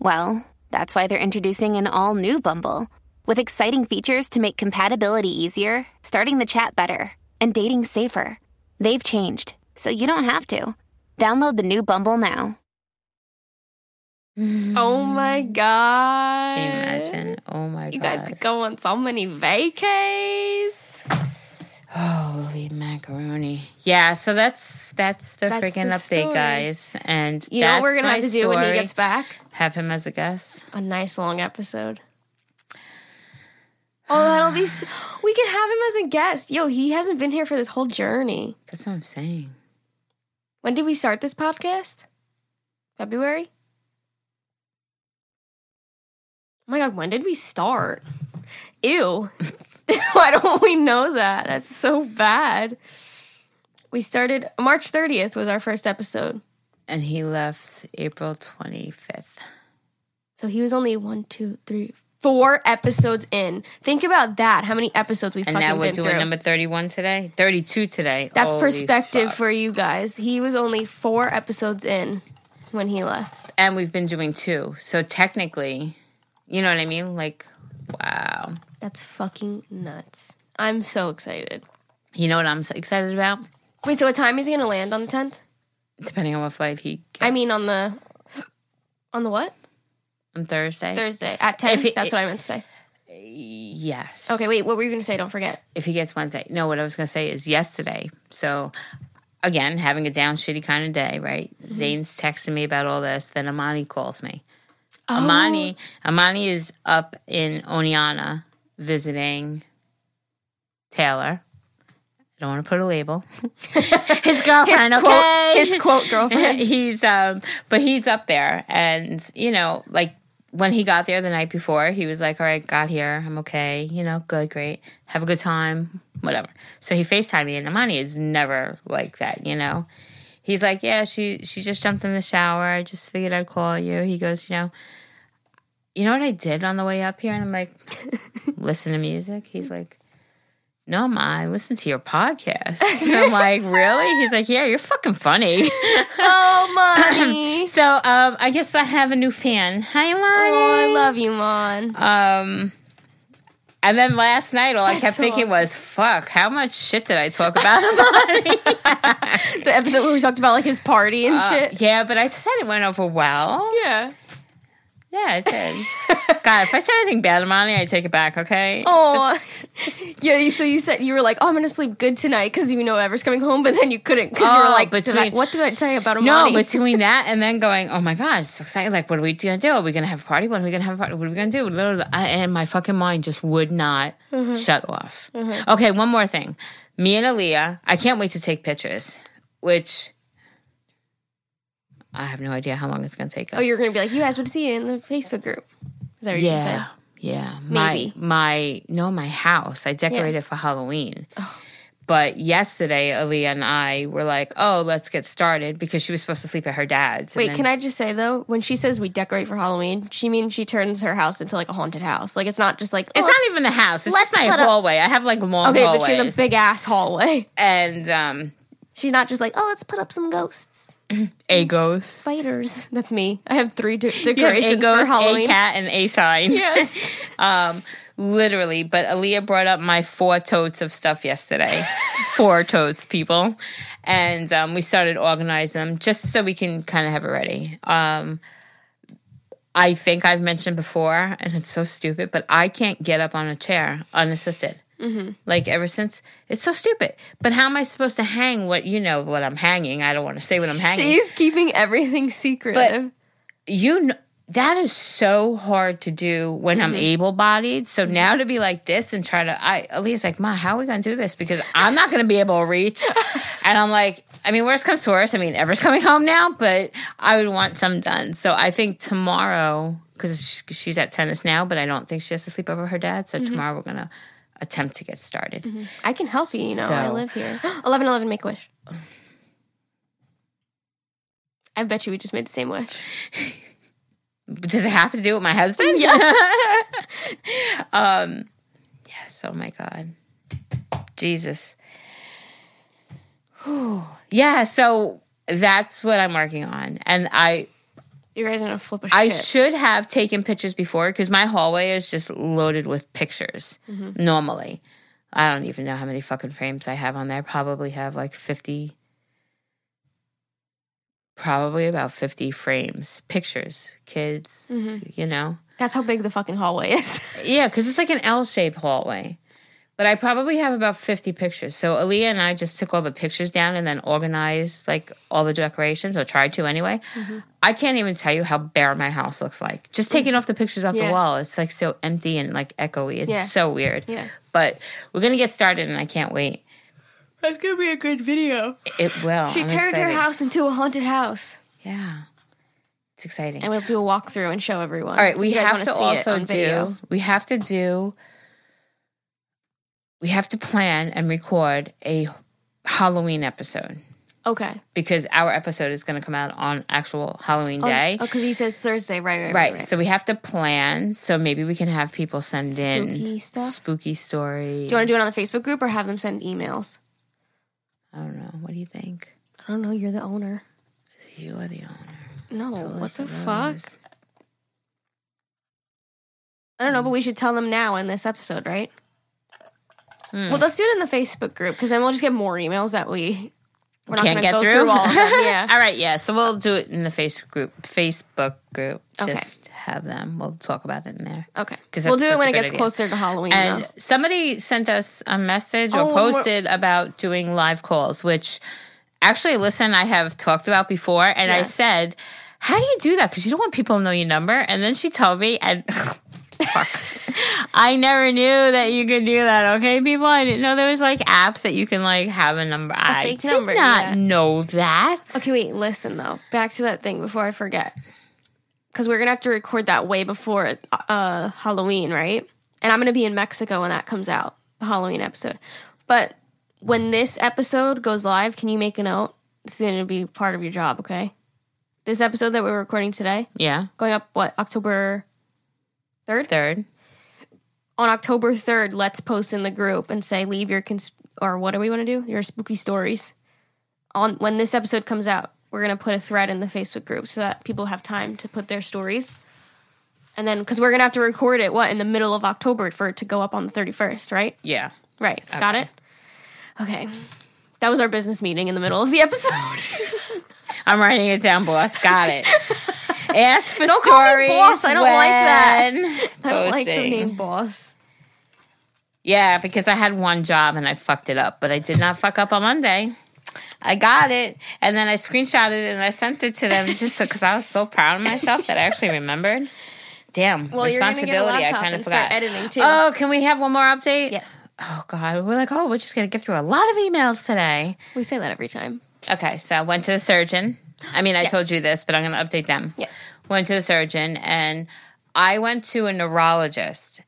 Speaker 3: well, that's why they're introducing an all new Bumble with exciting features to make compatibility easier, starting the chat better, and dating safer. They've changed, so you don't have to. Download the new Bumble now.
Speaker 1: Oh my god.
Speaker 2: can you imagine? Oh my god!
Speaker 1: You guys could go on so many vacays.
Speaker 2: Holy macaroni. Yeah, so that's that's the
Speaker 1: That's
Speaker 2: freaking
Speaker 1: the
Speaker 2: update,
Speaker 1: story.
Speaker 2: guys. And
Speaker 1: You know what we're gonna have
Speaker 2: my
Speaker 1: to do when he gets back?
Speaker 2: Have him as a guest.
Speaker 1: A nice long episode. Oh, that'll be. s we could have him as a guest. Yo, he hasn't been here for this whole journey.
Speaker 2: That's what I'm saying.
Speaker 1: When did we start this podcast? February? Oh my god, when did we start? Ew. Why don't we know that? That's so bad. We started March 30th was our first episode.
Speaker 2: And he left April 25th.
Speaker 1: So he was only one, two, three, four episodes in. Think about that. How many episodes we've
Speaker 2: And now we're
Speaker 1: been
Speaker 2: doing
Speaker 1: through.
Speaker 2: number 31 today? 32 today.
Speaker 1: That's
Speaker 2: Holy
Speaker 1: perspective
Speaker 2: fuck.
Speaker 1: for you guys. He was only four episodes in when he left.
Speaker 2: And we've been doing two. So technically, you know what I mean? Like, wow.
Speaker 1: That's fucking nuts. I'm so excited.
Speaker 2: You know what I'm so excited about?
Speaker 1: Wait, so what time is he gonna land on the tenth?
Speaker 2: Depending on what flight he gets.
Speaker 1: I mean, on the on the what
Speaker 2: on Thursday.
Speaker 1: Thursday at ten?
Speaker 2: If it-
Speaker 1: That's what I meant to say.
Speaker 2: Yes.
Speaker 1: Okay, wait. What were you gonna say? Don't forget.
Speaker 2: If he gets Wednesday. No, what I was going to say is yesterday. So, again, having a down shitty kind of day, right? Zane's texting me about all this. Then Amani calls me. Amani, Amani is up in Oneonta visiting Taylor. I don't want to put a label. His girlfriend,
Speaker 1: His
Speaker 2: okay?
Speaker 1: quote, his quote girlfriend.
Speaker 2: he's um but he's up there and you know like when he got there the night before he was like all right got here. I'm okay. You know good great. Have a good time. Whatever. So he facetimed me and amani is never like that you know? He's like yeah she she just jumped in the shower. I just figured i'd call you. He goes you know you know what i did on the way up here? And i'm like listen to music? He's like no, ma, I listen to your podcast. And I'm like, really? He's like, yeah, you're fucking funny.
Speaker 1: oh, money.
Speaker 2: So um, I guess I have a new fan. Hi, Monty.
Speaker 1: oh, I love you, Mon.
Speaker 2: Um, and then last night, all I kept
Speaker 1: so
Speaker 2: thinking
Speaker 1: awesome.
Speaker 2: was, "Fuck, how much shit did I talk about Monty?"
Speaker 1: the episode where we talked about like his party and shit.
Speaker 2: yeah, but I said it went over well.
Speaker 1: Yeah.
Speaker 2: Yeah, it did. God, if I said anything bad about Monty, I take it back. Okay.
Speaker 1: Oh, yeah. So you said you were like, "Oh, I'm gonna sleep good tonight" because you know Ever's coming home, but then you couldn't because you were
Speaker 2: Oh,
Speaker 1: like, did I, "What did I tell you about
Speaker 2: No,
Speaker 1: Amani?"
Speaker 2: between that and then going, oh my god, so excited! Like, what are we gonna do? Are we gonna have a party? When are we gonna have a party? What are we gonna do? And my fucking mind just would not
Speaker 1: Mm-hmm.
Speaker 2: shut off. Okay, one more thing. Me and Aaliyah, I can't wait to take pictures. Which I have no idea how long it's gonna take us.
Speaker 1: oh, you're gonna be like, "You guys would see it in the Facebook group." Is that what you
Speaker 2: yeah,
Speaker 1: said?
Speaker 2: yeah.
Speaker 1: Maybe.
Speaker 2: My my no, my house. I decorated for Halloween.
Speaker 1: Oh.
Speaker 2: But yesterday, Aaliyah and I were like, "Oh, let's get started," because she was supposed to sleep at her dad's.
Speaker 1: Wait,
Speaker 2: then-
Speaker 1: can I just say though, when she says we decorate for Halloween, she means she turns her house into like a haunted house. Like it's not just like
Speaker 2: It's
Speaker 1: oh,
Speaker 2: not even the house. It's
Speaker 1: let's
Speaker 2: just my
Speaker 1: put up-
Speaker 2: hallway. I have like long
Speaker 1: okay,
Speaker 2: hallways.
Speaker 1: but she has a big ass hallway.
Speaker 2: and um,
Speaker 1: She's not just like, oh, let's put up some ghosts,
Speaker 2: a ghost,
Speaker 1: spiders. That's me. I have three de- decorations
Speaker 2: a ghost,
Speaker 1: for Halloween.
Speaker 2: a cat, and a sign.
Speaker 1: Yes.
Speaker 2: um, literally. But Aaliyah brought up my four totes of stuff yesterday. four totes, people, and um, we started organizing them just so we can kind of have it ready. Um, I think I've mentioned before, and it's so stupid, but I can't get up on a chair unassisted. Mm-hmm. Like ever since, it's so stupid. But how am I supposed to hang what you know what I'm hanging? I don't want to say what I'm hanging.
Speaker 1: She's keeping everything secret.
Speaker 2: But you know that is so hard to do when I'm mm-hmm. able bodied. So mm-hmm. now to be like this and try to, I Aaliyah's like, Ma, how are we gonna do this? Because I'm not gonna be able to reach. and I'm like, I mean, worst comes to worst. I mean, Ever's coming home now, but I would want some done. So I think tomorrow, because she's at tennis now, but I don't think she has to sleep over her dad. So tomorrow we're gonna attempt to get started.
Speaker 1: I can help you. You know, I live here. Eleven eleven, make a wish. I bet you we just made the same wish.
Speaker 2: Does it have to do with my husband?
Speaker 1: Yeah.
Speaker 2: um yes, oh my God. Jesus. Whew. Yeah, so that's what I'm working on. And I
Speaker 1: You guys are gonna flip a shit.
Speaker 2: I should have taken pictures before because my hallway is just loaded with pictures mm-hmm. normally. I don't even know how many fucking frames I have on there. Probably have like 50, probably about 50 frames, pictures, kids, mm-hmm. you know?
Speaker 1: That's how big the fucking hallway is.
Speaker 2: Yeah, because it's like an L shaped hallway. But I probably have about 50 pictures. So Aaliyah and I just took all the pictures down and then organized like all the decorations, or tried to anyway.
Speaker 1: Mm-hmm.
Speaker 2: I can't even tell you how bare my house looks like. Just taking off the pictures off
Speaker 1: Yeah.
Speaker 2: the wall, it's like so empty and like echoey. It's
Speaker 1: Yeah.
Speaker 2: so weird.
Speaker 1: Yeah.
Speaker 2: But we're going to get started and I can't wait.
Speaker 1: That's gonna be a good video.
Speaker 2: It will.
Speaker 1: She
Speaker 2: I'm
Speaker 1: turned her house into a haunted house,
Speaker 2: Yeah. It's exciting.
Speaker 1: and we'll do a walkthrough and show everyone.
Speaker 2: All right,
Speaker 1: So
Speaker 2: we
Speaker 1: if you guys
Speaker 2: have
Speaker 1: wanna
Speaker 2: to
Speaker 1: see it
Speaker 2: also
Speaker 1: on video.
Speaker 2: do. We have to do. We have to plan and record a Halloween episode
Speaker 1: Okay.
Speaker 2: because our episode is going to come out on actual Halloween oh, day.
Speaker 1: Oh, because you said it's Thursday, right? Right.
Speaker 2: Right,
Speaker 1: Right. right.
Speaker 2: so we have to plan. So maybe we can have people send in
Speaker 1: Spooky stuff?
Speaker 2: spooky stories.
Speaker 1: do you want to do it on the Facebook group or have them send emails?
Speaker 2: I don't know. What do you think?
Speaker 1: I don't know. You're the owner.
Speaker 2: You are the owner.
Speaker 1: No.
Speaker 2: So
Speaker 1: what the fuck? I don't know, but we should tell them now in this episode, right? Hmm. Well, let's do it in the Facebook group because then we'll just get more emails that we we're
Speaker 2: Can't get
Speaker 1: go
Speaker 2: through?
Speaker 1: all of them. Yeah.
Speaker 2: All right, yeah. So we'll do it in the Facebook group. Facebook group.
Speaker 1: Okay.
Speaker 2: Just have them. We'll talk about it in there.
Speaker 1: Okay.
Speaker 2: Because
Speaker 1: we'll do it when it gets
Speaker 2: idea.
Speaker 1: closer to Halloween.
Speaker 2: And
Speaker 1: though.
Speaker 2: somebody sent us a message or
Speaker 1: Oh, we're-
Speaker 2: posted about doing live calls, which actually, listen, I have talked about before. And I said, How do you do that? Because you don't want people to know your number. And then she told me, and fuck. I never knew that you could do that, okay, people? I didn't know there was like apps that you can like have a number. I
Speaker 1: fake
Speaker 2: did
Speaker 1: number,
Speaker 2: not
Speaker 1: yeah.
Speaker 2: know that.
Speaker 1: Okay, wait, listen though. Back to that thing before I forget. Because we're going to have to record that way before uh, Halloween, right? And I'm going to be in Mexico when that comes out, the Halloween episode. But when this episode goes live, can you make a note? It's going to be part of your job, okay? This episode that we're recording today,
Speaker 2: Yeah.
Speaker 1: going up, what, October 3rd?
Speaker 2: Third.
Speaker 1: On October 3rd, let's post in the group and say, leave your, cons- or what do we want to do? Your spooky stories. On When this episode comes out, we're going to put a thread in the Facebook group so that people have time to put their stories. And then, because we're going to have to record it, what, in the middle of October for it to go up on the 31st, right?
Speaker 2: Yeah.
Speaker 1: Right. Got it? Okay. That was our business meeting in the middle of the episode.
Speaker 2: I'm writing it down, boss. Got it. Ask for
Speaker 1: Don't call me boss. I don't like that.
Speaker 2: when
Speaker 1: I don't like the name boss.
Speaker 2: Yeah, because I had one job and I fucked it up, but I did not fuck up on Monday. I got it, and then I screenshotted it and I sent it to them just because I was so proud of myself that I actually remembered. Damn,
Speaker 1: Well, you're gonna get a
Speaker 2: responsibility. I kind of forgot.
Speaker 1: editing, too.
Speaker 2: Oh, can we have one more update?
Speaker 1: Yes.
Speaker 2: Oh God, we're like, oh, we're just gonna get through a lot of emails today.
Speaker 1: We say that every time.
Speaker 2: Okay, so I went to the surgeon. I mean, I
Speaker 1: Yes.
Speaker 2: told you this, but I'm gonna update them.
Speaker 1: Yes.
Speaker 2: went to the surgeon and I went to a neurologist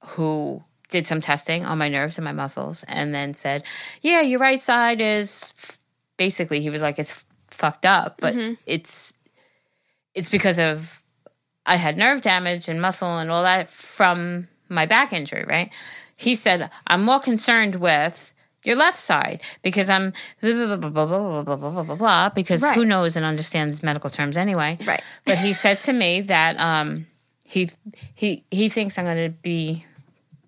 Speaker 2: who did some testing on my nerves and my muscles and then said, "Yeah, your right side is basically he was like it's fucked up, but mm-hmm. it's it's because of I had nerve damage and muscle and all that from my back injury, right?" He said, "I'm more concerned with your left side because I'm blah blah blah blah blah blah blah blah blah blah blah because
Speaker 1: Right.
Speaker 2: who knows and understands medical terms anyway."
Speaker 1: Right.
Speaker 2: But he said to me that um, he he he thinks I'm going to be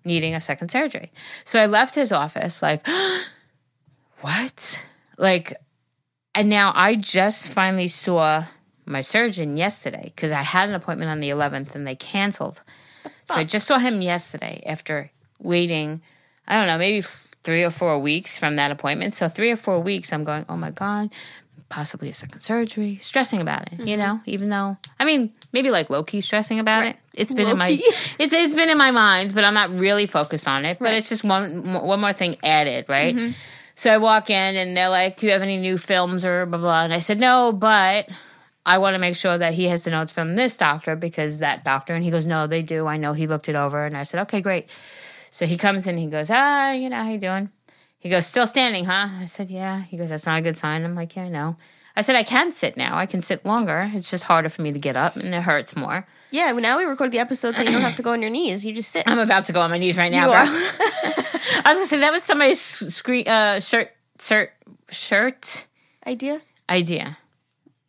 Speaker 2: needing a second surgery. So I left his office like, what? Like, and now I just finally saw my surgeon yesterday because I had an appointment on the 11th and they canceled. So I just saw him yesterday after waiting, I don't know, maybe f- three or four weeks from that appointment. So three or four weeks, I'm going, oh my God, possibly a second surgery, stressing about it, you mm-hmm. know, even though, I mean, maybe like low key stressing about it. It's been in my, it's, it's been in my mind, but I'm not really focused on it. But it's just one, one more thing added, right? Mm-hmm. So I walk in and they're like, do you have any new films or blah, blah. And I said, no, but I want to make sure that he has the notes from this doctor because that doctor. And he goes, no, they do. I know he looked it over. And I said, okay, great. So he comes in, he goes, ah, you know, how you doing? He goes, still standing, huh? I said, yeah. He goes, that's not a good sign. I'm like, yeah, I know. I said, I can sit now. I can sit longer. It's just harder for me to get up and it hurts more.
Speaker 1: Yeah, well, now we record the episode so you don't have to go on your knees. You just sit.
Speaker 2: I'm about to go on my knees right now, bro. I was gonna say that was somebody's screen uh, shirt shirt shirt
Speaker 1: Idea?
Speaker 2: idea.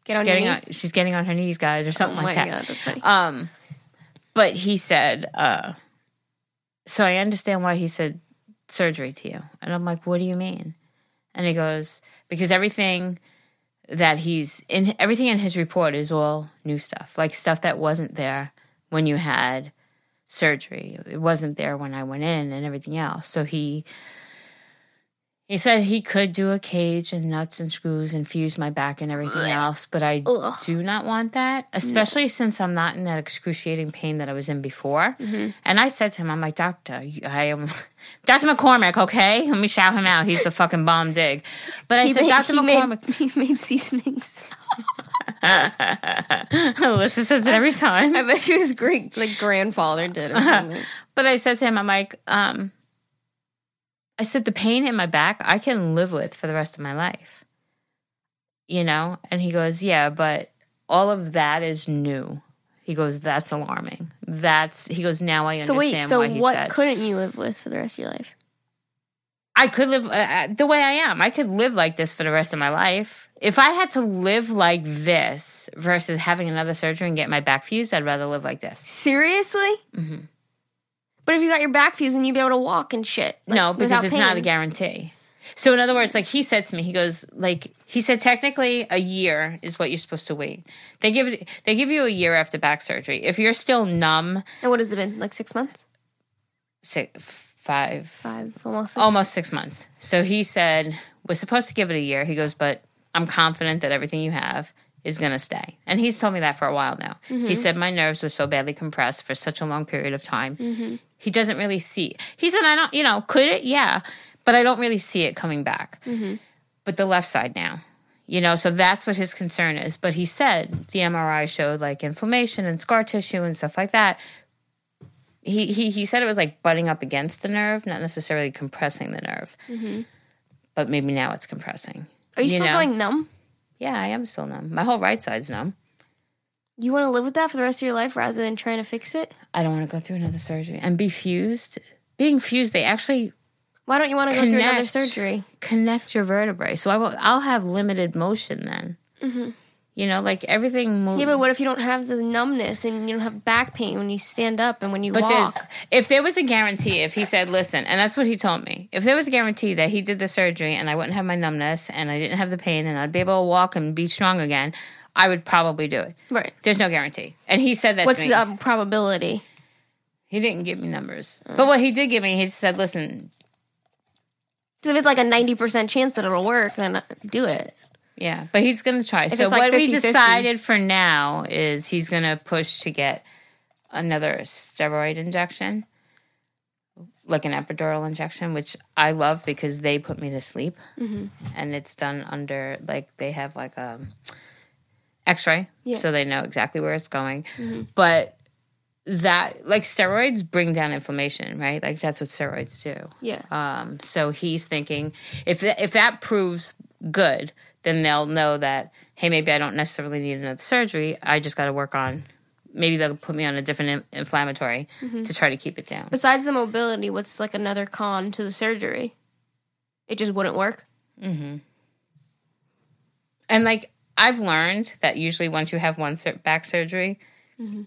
Speaker 1: Get on
Speaker 2: she's
Speaker 1: your
Speaker 2: getting
Speaker 1: knees.
Speaker 2: on, she's getting on her knees, guys, or
Speaker 1: oh
Speaker 2: something
Speaker 1: my
Speaker 2: like that.
Speaker 1: god, that's funny.
Speaker 2: Um, but he said, uh, so I understand why he said surgery to you, and I'm like, what do you mean? And he goes, because everything that he's in, everything in his report is all new stuff, like stuff that wasn't there when you had surgery. It wasn't there when I went in, and everything else. So he. He said he could do a cage and nuts and screws and fuse my back and everything else, but I
Speaker 1: Ugh.
Speaker 2: do not want that, especially since I'm not in that excruciating pain that I was in before.
Speaker 1: Mm-hmm.
Speaker 2: And I said to him, I'm like, Doctor, I am Dr. McCormick, okay? Let me shout him out. He's the fucking bomb dig. But I
Speaker 1: He
Speaker 2: said,
Speaker 1: made-
Speaker 2: Dr.
Speaker 1: he
Speaker 2: McCormick.
Speaker 1: Made, he made seasonings.
Speaker 2: Alyssa says it every time.
Speaker 1: I bet you his great like grandfather did.
Speaker 2: But I said to him, I'm like, um, I said, the pain in my back, I can live with for the rest of my life. You know? And he goes, yeah, but all of that is new. He goes, that's alarming. That's, he goes, now I understand.
Speaker 1: so
Speaker 2: wait, so
Speaker 1: what
Speaker 2: said.
Speaker 1: couldn't you live with for the rest of your life?
Speaker 2: I could live uh, uh, the way I am. I could live like this for the rest of my life. If I had to live like this versus having another surgery and get my back fused, I'd rather live like this.
Speaker 1: Seriously?
Speaker 2: Mm-hmm.
Speaker 1: But if you got your back fused, and you'd be able to walk and shit. like,
Speaker 2: no, because it's not a guarantee. So in other words, like he said to me, he goes like he said technically a year is what you're supposed to wait. They give it they give you a year after back surgery. If you're still numb,
Speaker 1: And what has it been? Like six months?
Speaker 2: six, five,
Speaker 1: Five, almost. Six.
Speaker 2: almost six months. So he said we're supposed to give it a year. He goes, but I'm confident that everything you have is going to stay. And he's told me that for a while now. He mm-hmm. said my nerves were so badly compressed for such a long period of time. Mm-hmm. He doesn't really see. He said I don't, you know, could it? Yeah, but I don't really see it coming back. Mm-hmm. But the left side now. You know, so that's what his concern is. But he said the MRI showed like inflammation and scar tissue and stuff like that he, he he said it was like butting up against the nerve, not necessarily compressing the nerve. Mm-hmm. But maybe now it's compressing.
Speaker 1: Are you, still
Speaker 2: know?
Speaker 1: going numb?
Speaker 2: Yeah, I am still numb. My whole right side's numb.
Speaker 1: You want to live with that for the rest of your life rather than trying to fix it?
Speaker 2: I don't want to go through another surgery and be fused. Being fused, they actually
Speaker 1: Why don't you want to go through another surgery?
Speaker 2: connect your vertebrae. So I will. I'll have limited motion then. Mm-hmm. You know, like everything moves.
Speaker 1: Yeah, but what if you don't have the numbness and you don't have back pain when you stand up and when you
Speaker 2: But
Speaker 1: walk?
Speaker 2: if there was a guarantee, if he said, listen, and that's what he told me, if there was a guarantee that he did the surgery and I wouldn't have my numbness and I didn't have the pain and I'd be able to walk and be strong again, I would probably do it.
Speaker 1: Right.
Speaker 2: There's no guarantee. And he said that
Speaker 1: What's the um, probability?
Speaker 2: he didn't give me numbers. But what he did give me, he said, listen,
Speaker 1: So if it's like a 90% chance that it'll work, then do it.
Speaker 2: yeah, but he's going to try. so
Speaker 1: like
Speaker 2: what we
Speaker 1: 50-50.
Speaker 2: decided for now is he's going to push to get another steroid injection. Like an epidural injection, which I love because they put me to sleep,
Speaker 1: Mm-hmm.
Speaker 2: and it's done under like they have like a X-ray,
Speaker 1: Yeah. Mm-hmm.
Speaker 2: so they know exactly where it's going. But that like steroids bring down inflammation, right? Like that's what steroids do.
Speaker 1: Yeah.
Speaker 2: Um, so he's thinking if th- if that proves good, then they'll know that hey, maybe I don't necessarily need another surgery. I just got to work on. Maybe they'll put me on a different in- inflammatory
Speaker 1: Mm-hmm.
Speaker 2: to try to keep it down.
Speaker 1: Besides the mobility, what's like another con to the surgery? It just wouldn't work. Mm-hmm.
Speaker 2: And like I've learned that usually once you have one sur- back surgery, mm-hmm.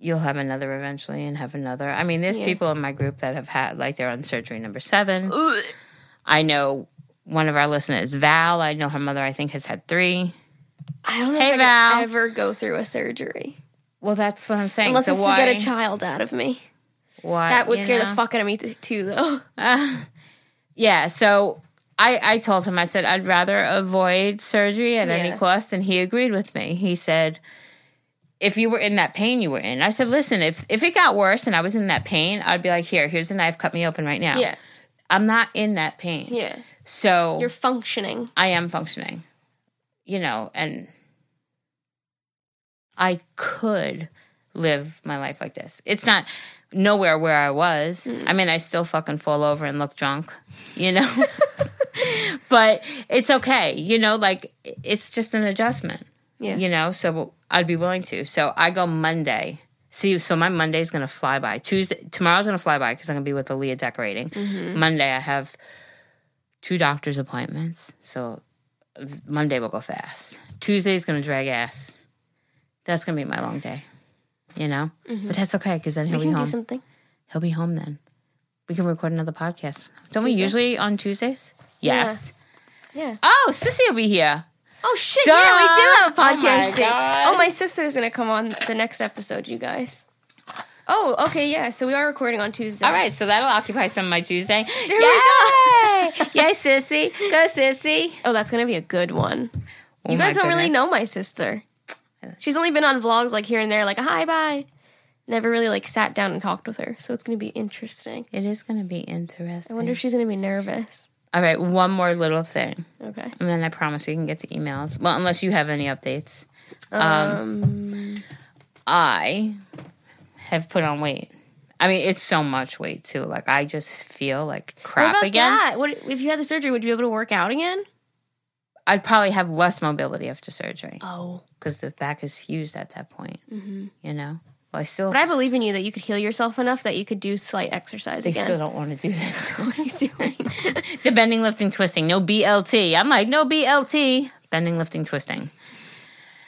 Speaker 2: you'll have another eventually and have another. I mean, there's
Speaker 1: Yeah.
Speaker 2: people in my group that have had like they're on surgery number seven. I know one of our listeners, Val. I know her mother. I think has had three.
Speaker 1: I don't know
Speaker 2: Hey,
Speaker 1: if I
Speaker 2: Val.
Speaker 1: could ever go through a surgery.
Speaker 2: Well, that's what I'm saying.
Speaker 1: Unless
Speaker 2: so
Speaker 1: it's
Speaker 2: why?
Speaker 1: to get a child out of me.
Speaker 2: why
Speaker 1: That would scare
Speaker 2: know?
Speaker 1: the fuck out of me too, though.
Speaker 2: Yeah. So I, I told him, I said, I'd rather avoid surgery at any cost. And he agreed with me. He said, if you were in that pain you were in, I said, listen, if, if it got worse and I was in that pain, I'd be like, here, here's a knife, cut me open right now.
Speaker 1: Yeah.
Speaker 2: I'm not in that pain.
Speaker 1: Yeah.
Speaker 2: So
Speaker 1: You're functioning.
Speaker 2: I am functioning, you know, and I could live my life like this. It's not nowhere where I was.
Speaker 1: Mm.
Speaker 2: I mean, I still fucking fall over and look drunk, you know, but it's okay, you know, like it's just an adjustment,
Speaker 1: Yeah.
Speaker 2: you know, so I'd be willing to. So I go Monday. See, so my Monday's gonna fly by. Tuesday, tomorrow's gonna fly by because I'm gonna be with Aaliyah decorating.
Speaker 1: Mm-hmm.
Speaker 2: Monday, I have two doctor's appointments, so Monday will go fast. Tuesday's gonna drag ass. That's gonna be my long day, you know. But that's okay because then he'll
Speaker 1: Mm-hmm. We
Speaker 2: be
Speaker 1: can
Speaker 2: home.
Speaker 1: do something.
Speaker 2: He'll be home then. We can record another podcast. Don't we usually on Tuesdays? Yes.
Speaker 1: Yeah.
Speaker 2: Oh, Sissy will be here.
Speaker 1: Oh shit!
Speaker 2: Duh.
Speaker 1: Yeah, we do have a
Speaker 2: Oh,
Speaker 1: podcast
Speaker 2: my
Speaker 1: date. Oh, my sister's gonna come on the next episode, you guys. Oh, okay, yeah. So we are recording on Tuesday.
Speaker 2: All right, so that'll occupy some of my Tuesday.
Speaker 1: There
Speaker 2: Yay! Yay, Sissy. Go, Sissy.
Speaker 1: Oh, that's gonna be a good one.
Speaker 2: Oh,
Speaker 1: you guys don't really know my sister. She's only been on vlogs like here and there, like a hi, bye. Never really like sat down and talked with her, so it's gonna be interesting.
Speaker 2: It is going to be interesting.
Speaker 1: I wonder if she's gonna be nervous.
Speaker 2: All right, one more little thing.
Speaker 1: Okay.
Speaker 2: And then I promise we can get to emails. Well, unless you have any updates.
Speaker 1: Um,
Speaker 2: I have put on weight. I mean, it's so much weight too. Like I just feel like
Speaker 1: what
Speaker 2: crap
Speaker 1: about
Speaker 2: again.
Speaker 1: that? What if you had the surgery? Would you be able to work out again?
Speaker 2: I'd probably have less mobility after surgery
Speaker 1: Oh,
Speaker 2: because the back is fused at that point. You know, I still,
Speaker 1: but I believe in you that you could heal yourself enough that you could do slight exercise
Speaker 2: I
Speaker 1: again.
Speaker 2: still don't want to do this.
Speaker 1: what are you doing?
Speaker 2: the bending, lifting, twisting, no BLT. I'm like, no BLT. Bending, lifting, twisting.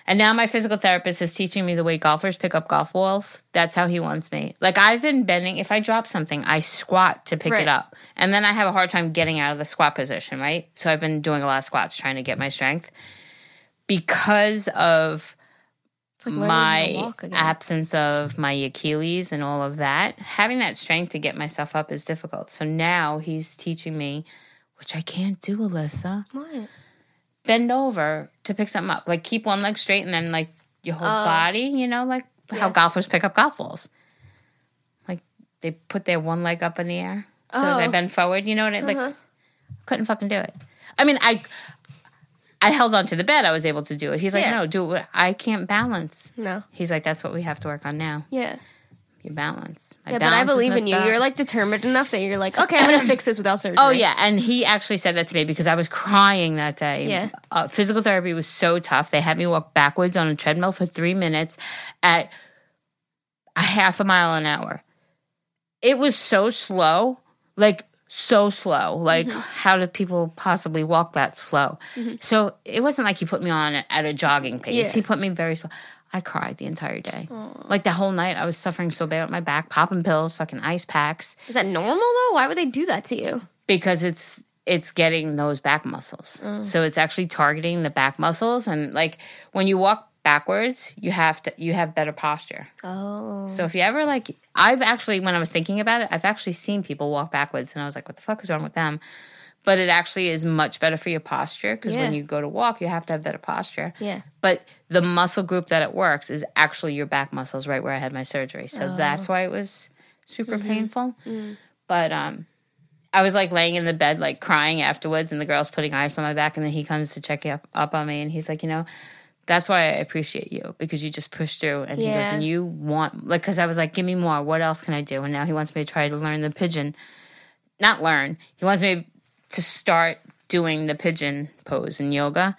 Speaker 2: And now my physical therapist is teaching me the way golfers pick up golf balls. That's how he wants me. Like I've been bending. If I drop something, I squat to pick
Speaker 1: Right.
Speaker 2: it up. And then I have a hard time getting out of the squat position, right? So I've been doing a lot of squats trying to get my strength. Because of
Speaker 1: like learning how to
Speaker 2: my absence of my Achilles and all of that, having that strength to get myself up is difficult. So now he's teaching me, which I can't do, Alyssa
Speaker 1: What?
Speaker 2: bend over to pick something up. Like keep one leg straight and then like your whole oh. body, you know, like how golfers pick up golf balls. Like they put their one leg up in the air. So as I
Speaker 1: Oh.
Speaker 2: bend forward, you know what I like uh-huh. couldn't fucking do it. I mean, I I held onto the bed, I was able to do it. He's like,
Speaker 1: Yeah.
Speaker 2: No, do it. I can't balance.
Speaker 1: No.
Speaker 2: He's like, That's what we have to work on now.
Speaker 1: Yeah.
Speaker 2: Your balance. My
Speaker 1: Yeah, but I believe in you.
Speaker 2: up.
Speaker 1: You're like determined enough that you're like, okay, I'm gonna fix this without surgery.
Speaker 2: Oh yeah, and he actually said that to me because I was crying that day.
Speaker 1: Yeah.
Speaker 2: uh, physical therapy was so tough. They had me walk backwards on a treadmill for three minutes at a half a mile an hour. It was so slow, like so slow. Like
Speaker 1: Mm-hmm.
Speaker 2: how do people possibly walk that slow? So it wasn't like he put me on at a jogging pace.
Speaker 1: Yeah.
Speaker 2: He put me very slow. I cried the entire day. Like the whole night, I was suffering so bad with my back, popping pills, fucking ice packs
Speaker 1: Is that normal though? Why would they do that to you?
Speaker 2: because it's it's getting those back muscles.
Speaker 1: Mm.
Speaker 2: So it's actually targeting the back muscles and like when you walk backwards, you have to you have better posture.
Speaker 1: Oh.
Speaker 2: So if you ever like I've actually when I was thinking about it, I've actually seen people walk backwards and I was like what the fuck is wrong with them? But it actually is much better for your posture because when you go to walk, you have to have better posture.
Speaker 1: Yeah.
Speaker 2: But the muscle group that it works is actually your back muscles right where I had my surgery. So that's
Speaker 1: Oh.
Speaker 2: why it was super
Speaker 1: Mm-hmm.
Speaker 2: painful.
Speaker 1: Mm.
Speaker 2: But um I was like laying in the bed, like crying afterwards, and the girl's putting ice on my back. And then he comes to check up, up on me, and he's like, You know, that's why I appreciate you because you just push through. And he goes, And you want, like, because I was like, Give me more. What else can I do? And now he wants me to try to learn the pigeon. Not learn, he wants me to start doing the pigeon pose in yoga,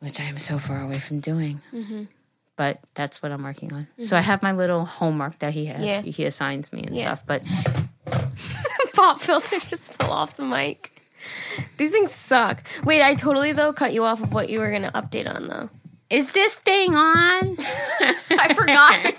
Speaker 2: which I am so far away from doing.
Speaker 1: Mm-hmm.
Speaker 2: But that's what I'm working on. So I have my little homework that he has,
Speaker 1: Yeah.
Speaker 2: he assigns me and
Speaker 1: Yeah.
Speaker 2: stuff. But
Speaker 1: Pop filter just fell off the mic. These things suck. Wait, I totally though cut you off of what you were gonna update on though.
Speaker 2: is this thing on?
Speaker 1: I forgot.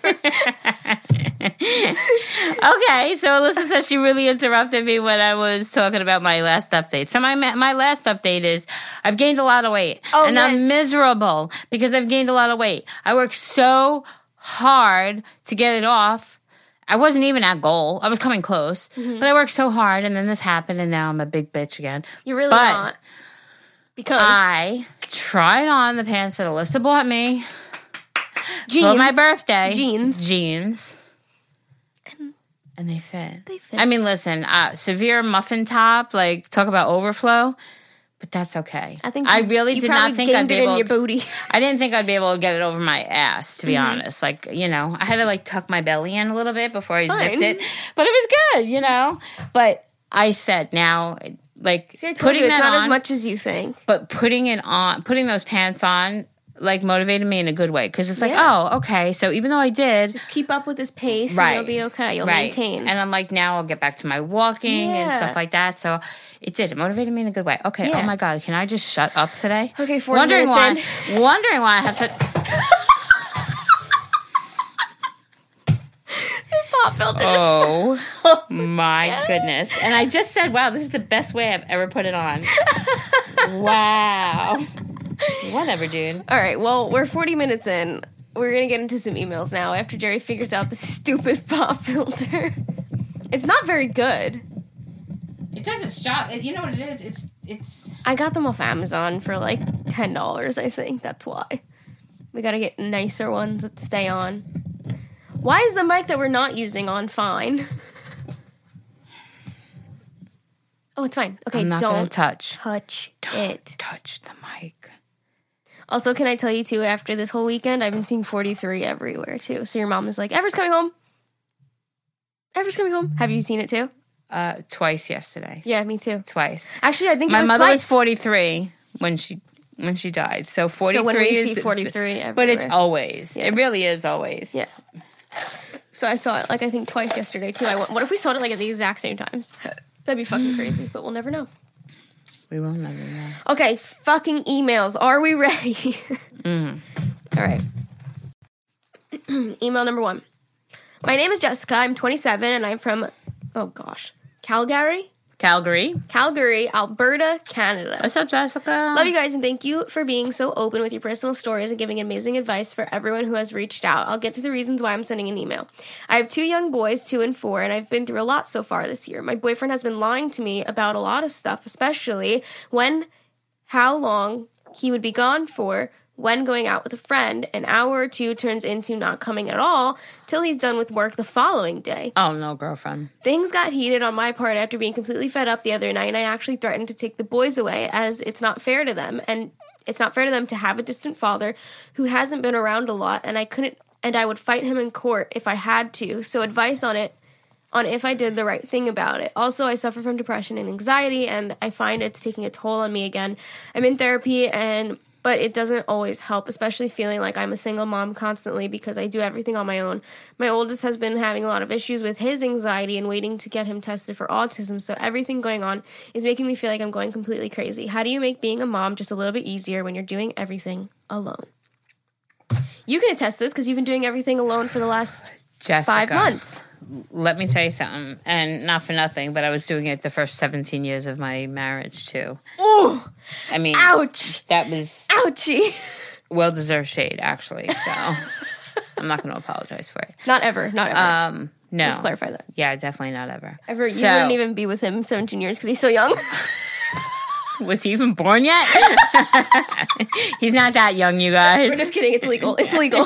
Speaker 2: Okay, so Alyssa says she really interrupted me when I was talking about my last update. So my my last update is I've gained a lot of weight,
Speaker 1: Oh,
Speaker 2: and
Speaker 1: yes.
Speaker 2: I'm miserable because I've gained a lot of weight. I worked so hard to get it off. I wasn't even at goal. I was coming close,
Speaker 1: Mm-hmm.
Speaker 2: but I worked so hard, and then this happened, and now I'm a big bitch again.
Speaker 1: You're really
Speaker 2: But
Speaker 1: not. Because
Speaker 2: I tried on the pants that Alyssa bought me
Speaker 1: jeans.
Speaker 2: for my birthday.
Speaker 1: Jeans.
Speaker 2: Jeans. And they fit.
Speaker 1: They fit.
Speaker 2: I mean, listen, uh, severe muffin top, like talk about overflow, but that's okay.
Speaker 1: I think
Speaker 2: I really
Speaker 1: you
Speaker 2: did not think I'd be
Speaker 1: it
Speaker 2: able.
Speaker 1: in your booty.
Speaker 2: I didn't think I'd be able to get it over my ass, to be
Speaker 1: Mm-hmm.
Speaker 2: honest. Like, you know, I had to like tuck my belly in a little bit before I
Speaker 1: Fine.
Speaker 2: zipped it, but it was good, you know. But I said now, like
Speaker 1: See, I told
Speaker 2: putting
Speaker 1: you it's
Speaker 2: that
Speaker 1: not
Speaker 2: on,
Speaker 1: as much as you think.
Speaker 2: but putting it on, putting those pants on, like motivated me in a good way because it's like,
Speaker 1: Yeah.
Speaker 2: oh, okay. So even though I did,
Speaker 1: Just keep up with this pace,
Speaker 2: Right.
Speaker 1: and you'll be okay. You'll
Speaker 2: right,
Speaker 1: maintain.
Speaker 2: and I'm like, now I'll get back to my walking and stuff like that. So it did. It motivated me in a good way. Okay.
Speaker 1: Oh yeah.
Speaker 2: Oh my god, can I just shut up today?
Speaker 1: Okay, 40
Speaker 2: wondering
Speaker 1: minutes
Speaker 2: why, wondering why I have such.
Speaker 1: Pop filters.
Speaker 2: Oh my goodness! And I just said, wow, this is the best way I've ever put it on. wow. Whatever, dude.
Speaker 1: All right. Well, we're 40 minutes in. We're gonna get into some emails now after Geri figures out the stupid pop filter. It's not very good.
Speaker 2: It doesn't shop. You know what it is? It's it's.
Speaker 1: I got them off Amazon for like ten dollars. I think that's why. We gotta get nicer ones that stay on. Why is the mic that we're not using on fine? Oh, it's fine. Okay,
Speaker 2: I'm not gonna
Speaker 1: don't
Speaker 2: touch.
Speaker 1: touch it.
Speaker 2: Touch the mic.
Speaker 1: Also, can I tell you too? After this whole weekend, I've been seeing 43 everywhere too. So your mom is like, "Ever's coming home. Ever's coming home." Have you seen it too?
Speaker 2: Uh, twice yesterday.
Speaker 1: Yeah, me too.
Speaker 2: Twice.
Speaker 1: Actually, I think
Speaker 2: My
Speaker 1: was
Speaker 2: mother
Speaker 1: twice.
Speaker 2: was 43 when she when she died. So 43
Speaker 1: So when we
Speaker 2: is
Speaker 1: see 43
Speaker 2: But it's always.
Speaker 1: Yeah.
Speaker 2: It really is always.
Speaker 1: Yeah. So I saw it like I think twice yesterday too. I went, what if we saw it like at the exact same times? That'd be fucking crazy, but we'll never know.
Speaker 2: We will never know.
Speaker 1: Okay, fucking emails. Are we ready?
Speaker 2: Mm-hmm.
Speaker 1: All right. Email number one. My name is Jessica. I'm 27 and I'm from, oh gosh, Calgary?
Speaker 2: Calgary.
Speaker 1: Calgary, Alberta, Canada.
Speaker 2: What's up, Jessica?
Speaker 1: Love you guys and thank you for being so open with your personal stories and giving amazing advice for everyone who has reached out. I'll get to the reasons why I'm sending an email. I have two young boys, two and four, and I've been through a lot so far this year. My boyfriend has been lying to me about a lot of stuff, especially when, how long he would be gone for when going out with a friend. An hour or two turns into not coming at all till he's done with work the following day.
Speaker 2: Oh no, girlfriend.
Speaker 1: Things got heated on my part after being completely fed up the other night, and I actually threatened to take the boys away as it's not fair to them, and it's not fair to them to have a distant father who hasn't been around a lot, and I couldn't, and I would fight him in court if I had to. So advice on it, on if I did the right thing about it. Also, I suffer from depression and anxiety, and I find it's taking a toll on me again. I'm in therapy and but it doesn't always help, especially feeling like I'm a single mom constantly because I do everything on my own. My oldest has been having a lot of issues with his anxiety and waiting to get him tested for autism, so everything going on is making me feel like I'm going completely crazy. How do you make being a mom just a little bit easier when you're doing everything alone? You can attest this because you've been doing everything alone for the last
Speaker 2: Jessica.
Speaker 1: five months.
Speaker 2: Let me tell you something, and not for nothing, but I was doing it the first 17 years of my marriage too.
Speaker 1: Ooh,
Speaker 2: I mean,
Speaker 1: ouch,
Speaker 2: that was
Speaker 1: ouchie.
Speaker 2: well deserved shade, actually. So I'm not going to apologize for it.
Speaker 1: Not ever, not ever.
Speaker 2: Um, no.
Speaker 1: Let's clarify that.
Speaker 2: Yeah, definitely not ever.
Speaker 1: Ever, you wouldn't even be with him 17 years because he's so young.
Speaker 2: Was he even born yet? He's not that young, you guys.
Speaker 1: We're just kidding. It's legal. It's legal.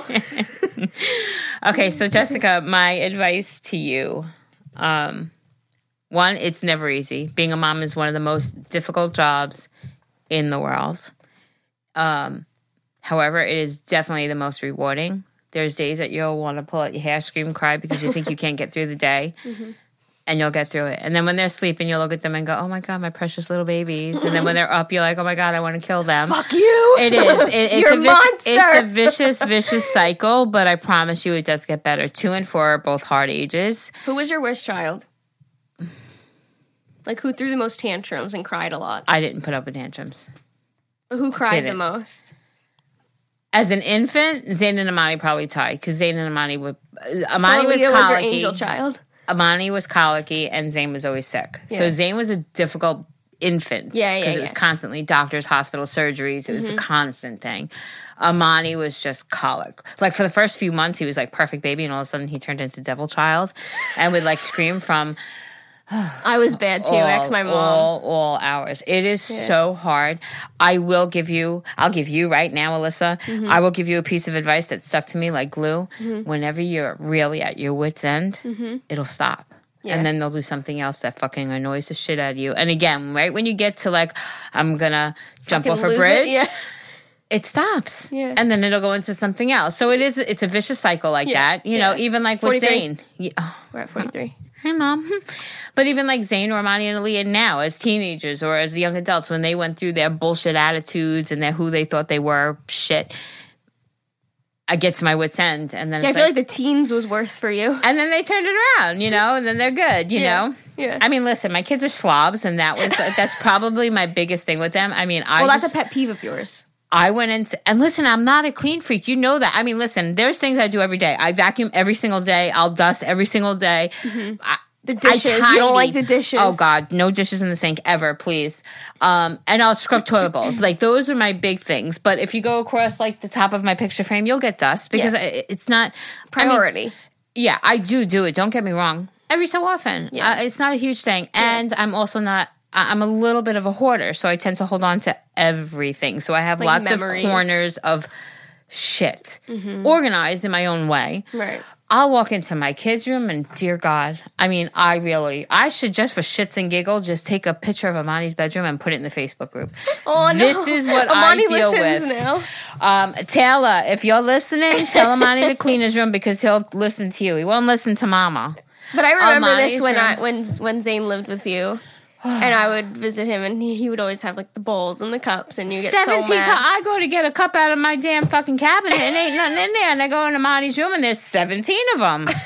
Speaker 2: Okay, so Jessica, my advice to you um, one, it's never easy. Being a mom is one of the most difficult jobs in the world. Um, however, it is definitely the most rewarding. There's days that you'll want to pull out your hair, scream, cry because you think you can't get through the day. And you'll get through it. And then when they're sleeping, you'll look at them and go, oh my God, my precious little babies. And then when they're up, you're like, oh my God, I want to kill them.
Speaker 1: Fuck you.
Speaker 2: It is. It, it's,
Speaker 1: You're
Speaker 2: a vicious,
Speaker 1: monster.
Speaker 2: it's a vicious, vicious cycle, but I promise you it does get better. Two and four are both hard ages.
Speaker 1: Who was your worst child? Like who threw the most tantrums and cried a lot?
Speaker 2: I didn't put up with tantrums.
Speaker 1: But who cried the most?
Speaker 2: As an infant, Zayn and Amani probably tied because Zayn and Amani would. Amani
Speaker 1: so
Speaker 2: was
Speaker 1: was your angel child.
Speaker 2: Amani was colicky, and Zayn was always sick. So
Speaker 1: Yeah.
Speaker 2: Zayn was a difficult infant.
Speaker 1: Yeah, yeah,
Speaker 2: Because it was
Speaker 1: yeah. Mm-hmm.
Speaker 2: constantly doctors, hospital surgeries. It was a constant thing. Amani was just colic. Like for the first few months, he was like perfect baby, and all of a sudden he turned into devil child, and would like scream from
Speaker 1: I was bad too. Ex my mom.
Speaker 2: All, all hours. It is so hard. I will give you, I'll give you right now, Alyssa,
Speaker 1: Mm-hmm.
Speaker 2: I will give you a piece of advice that stuck to me like glue. Whenever you're really at your wits' end, it'll stop.
Speaker 1: Mm-hmm. Yeah.
Speaker 2: And then they'll do something else that fucking annoys the shit out of you. And again, right when you get to like, I'm gonna jump off a
Speaker 1: lose it,
Speaker 2: bridge,
Speaker 1: yeah.
Speaker 2: it stops.
Speaker 1: Yeah.
Speaker 2: And then it'll go into something else. So it is, it's a vicious cycle like
Speaker 1: Yeah.
Speaker 2: that. You know, even like with
Speaker 1: 43.
Speaker 2: Zane. Yeah. oh,
Speaker 1: We're at 43.
Speaker 2: Hi, mom. But even like Zayn or Amani and Aaliyah now, as teenagers or as young adults, when they went through their bullshit attitudes and their who they thought they were shit, I get to my wits end, and then
Speaker 1: Yeah, I feel
Speaker 2: like,
Speaker 1: like the teens was worse for you.
Speaker 2: and then they turned it around, you know, and then they're good, you
Speaker 1: Yeah.
Speaker 2: know.
Speaker 1: Yeah.
Speaker 2: I mean, listen, my kids are slobs, and that was uh, that's probably my biggest thing with them. I mean, I
Speaker 1: Well, that's
Speaker 2: just-
Speaker 1: a pet peeve of yours.
Speaker 2: I went into and listen, I'm not a clean freak. You know that. I mean, listen, there's things I do every day. I vacuum every single day. I'll dust every single day. I,
Speaker 1: The dishes. You don't like the dishes.
Speaker 2: Oh God, no dishes in the sink ever, please. Um, and I'll scrub toilet bowls. Like those are my big things. But if you go across like the top of my picture frame, you'll get dust because
Speaker 1: Yeah.
Speaker 2: I- it's not I mean,
Speaker 1: Priority.
Speaker 2: yeah, I do do it. Don't get me wrong. Every so often,
Speaker 1: Yeah.
Speaker 2: uh, it's not a huge thing, and I'm also not. I- I'm a little bit of a hoarder, so I tend to hold on to everything. So I have
Speaker 1: Like
Speaker 2: lots
Speaker 1: memories.
Speaker 2: of corners of shit organized in my own way.
Speaker 1: Right.
Speaker 2: I'll walk into my kids' room and dear God, I mean, I really, I should just for shits and giggles just take a picture of Amani's bedroom and put it in the Facebook group.
Speaker 1: Oh, no.
Speaker 2: This is what
Speaker 1: Amani
Speaker 2: I deal with.
Speaker 1: now.
Speaker 2: Um, Taylor, if you're listening, tell Amani to clean his room because he'll listen to you. He won't listen to Mama.
Speaker 1: But I remember
Speaker 2: Amani's
Speaker 1: this when
Speaker 2: room.
Speaker 1: I when when Zane lived with you, and I would visit him, and he, he would always have like the bowls and the cups, and you get so
Speaker 2: Seventeen.
Speaker 1: mad.
Speaker 2: cu- I go to get a cup out of my damn fucking cabinet and ain't nothing in there, and I go into Amani's room and there's seventeen of them.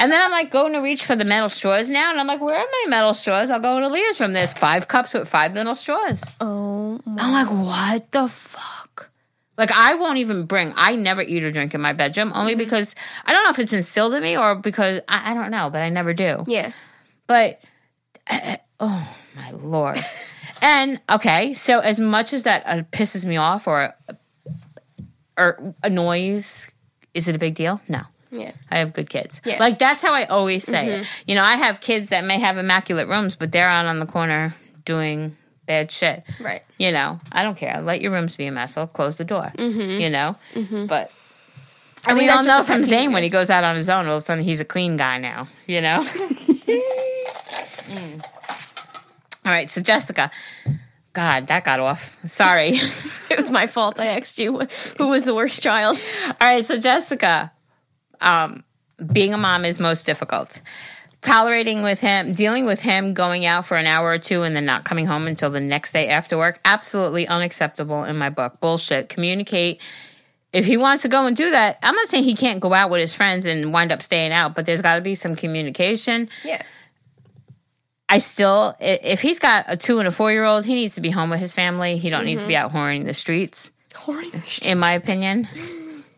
Speaker 2: And then I'm like going to reach for the metal straws now, and I'm like, where are my metal straws? I'll go to Leah's room. There's five cups with five metal straws.
Speaker 1: Oh, my.
Speaker 2: I'm like, what the fuck? Like, I won't even bring, I never eat or drink in my bedroom, only because I don't know if it's instilled in me or because I, I don't know, but I never do.
Speaker 1: yeah.
Speaker 2: But, uh, oh my lord. and, okay, so as much as that uh, pisses me off or, or annoys, is it a big deal? No.
Speaker 1: Yeah.
Speaker 2: I have good kids.
Speaker 1: Yeah.
Speaker 2: Like that's how I always say it. You know, I have kids that may have immaculate rooms, but they're out on the corner doing bad shit.
Speaker 1: Right.
Speaker 2: You know, I don't care. Let your rooms be a mess. I'll close the door. You know, but.
Speaker 1: I
Speaker 2: we all know from Zane when he goes out on his own, all of a sudden he's a clean guy now. You know. Mm. All right, so Jessica, God, that got off. Sorry.
Speaker 1: It was my fault. I asked you who was the worst child.
Speaker 2: All right, so Jessica, um, being a mom is most difficult. Tolerating with him, dealing with him going out for an hour or two and then not coming home until the next day after work, absolutely unacceptable in my book. Bullshit. Communicate. If he wants to go and do that, I'm not saying he can't go out with his friends and wind up staying out, but there's got to be some communication.
Speaker 1: Yeah.
Speaker 2: I still, if he's got a two and a four year old, he needs to be home with his family. He don't need to be out whoring the streets in my opinion.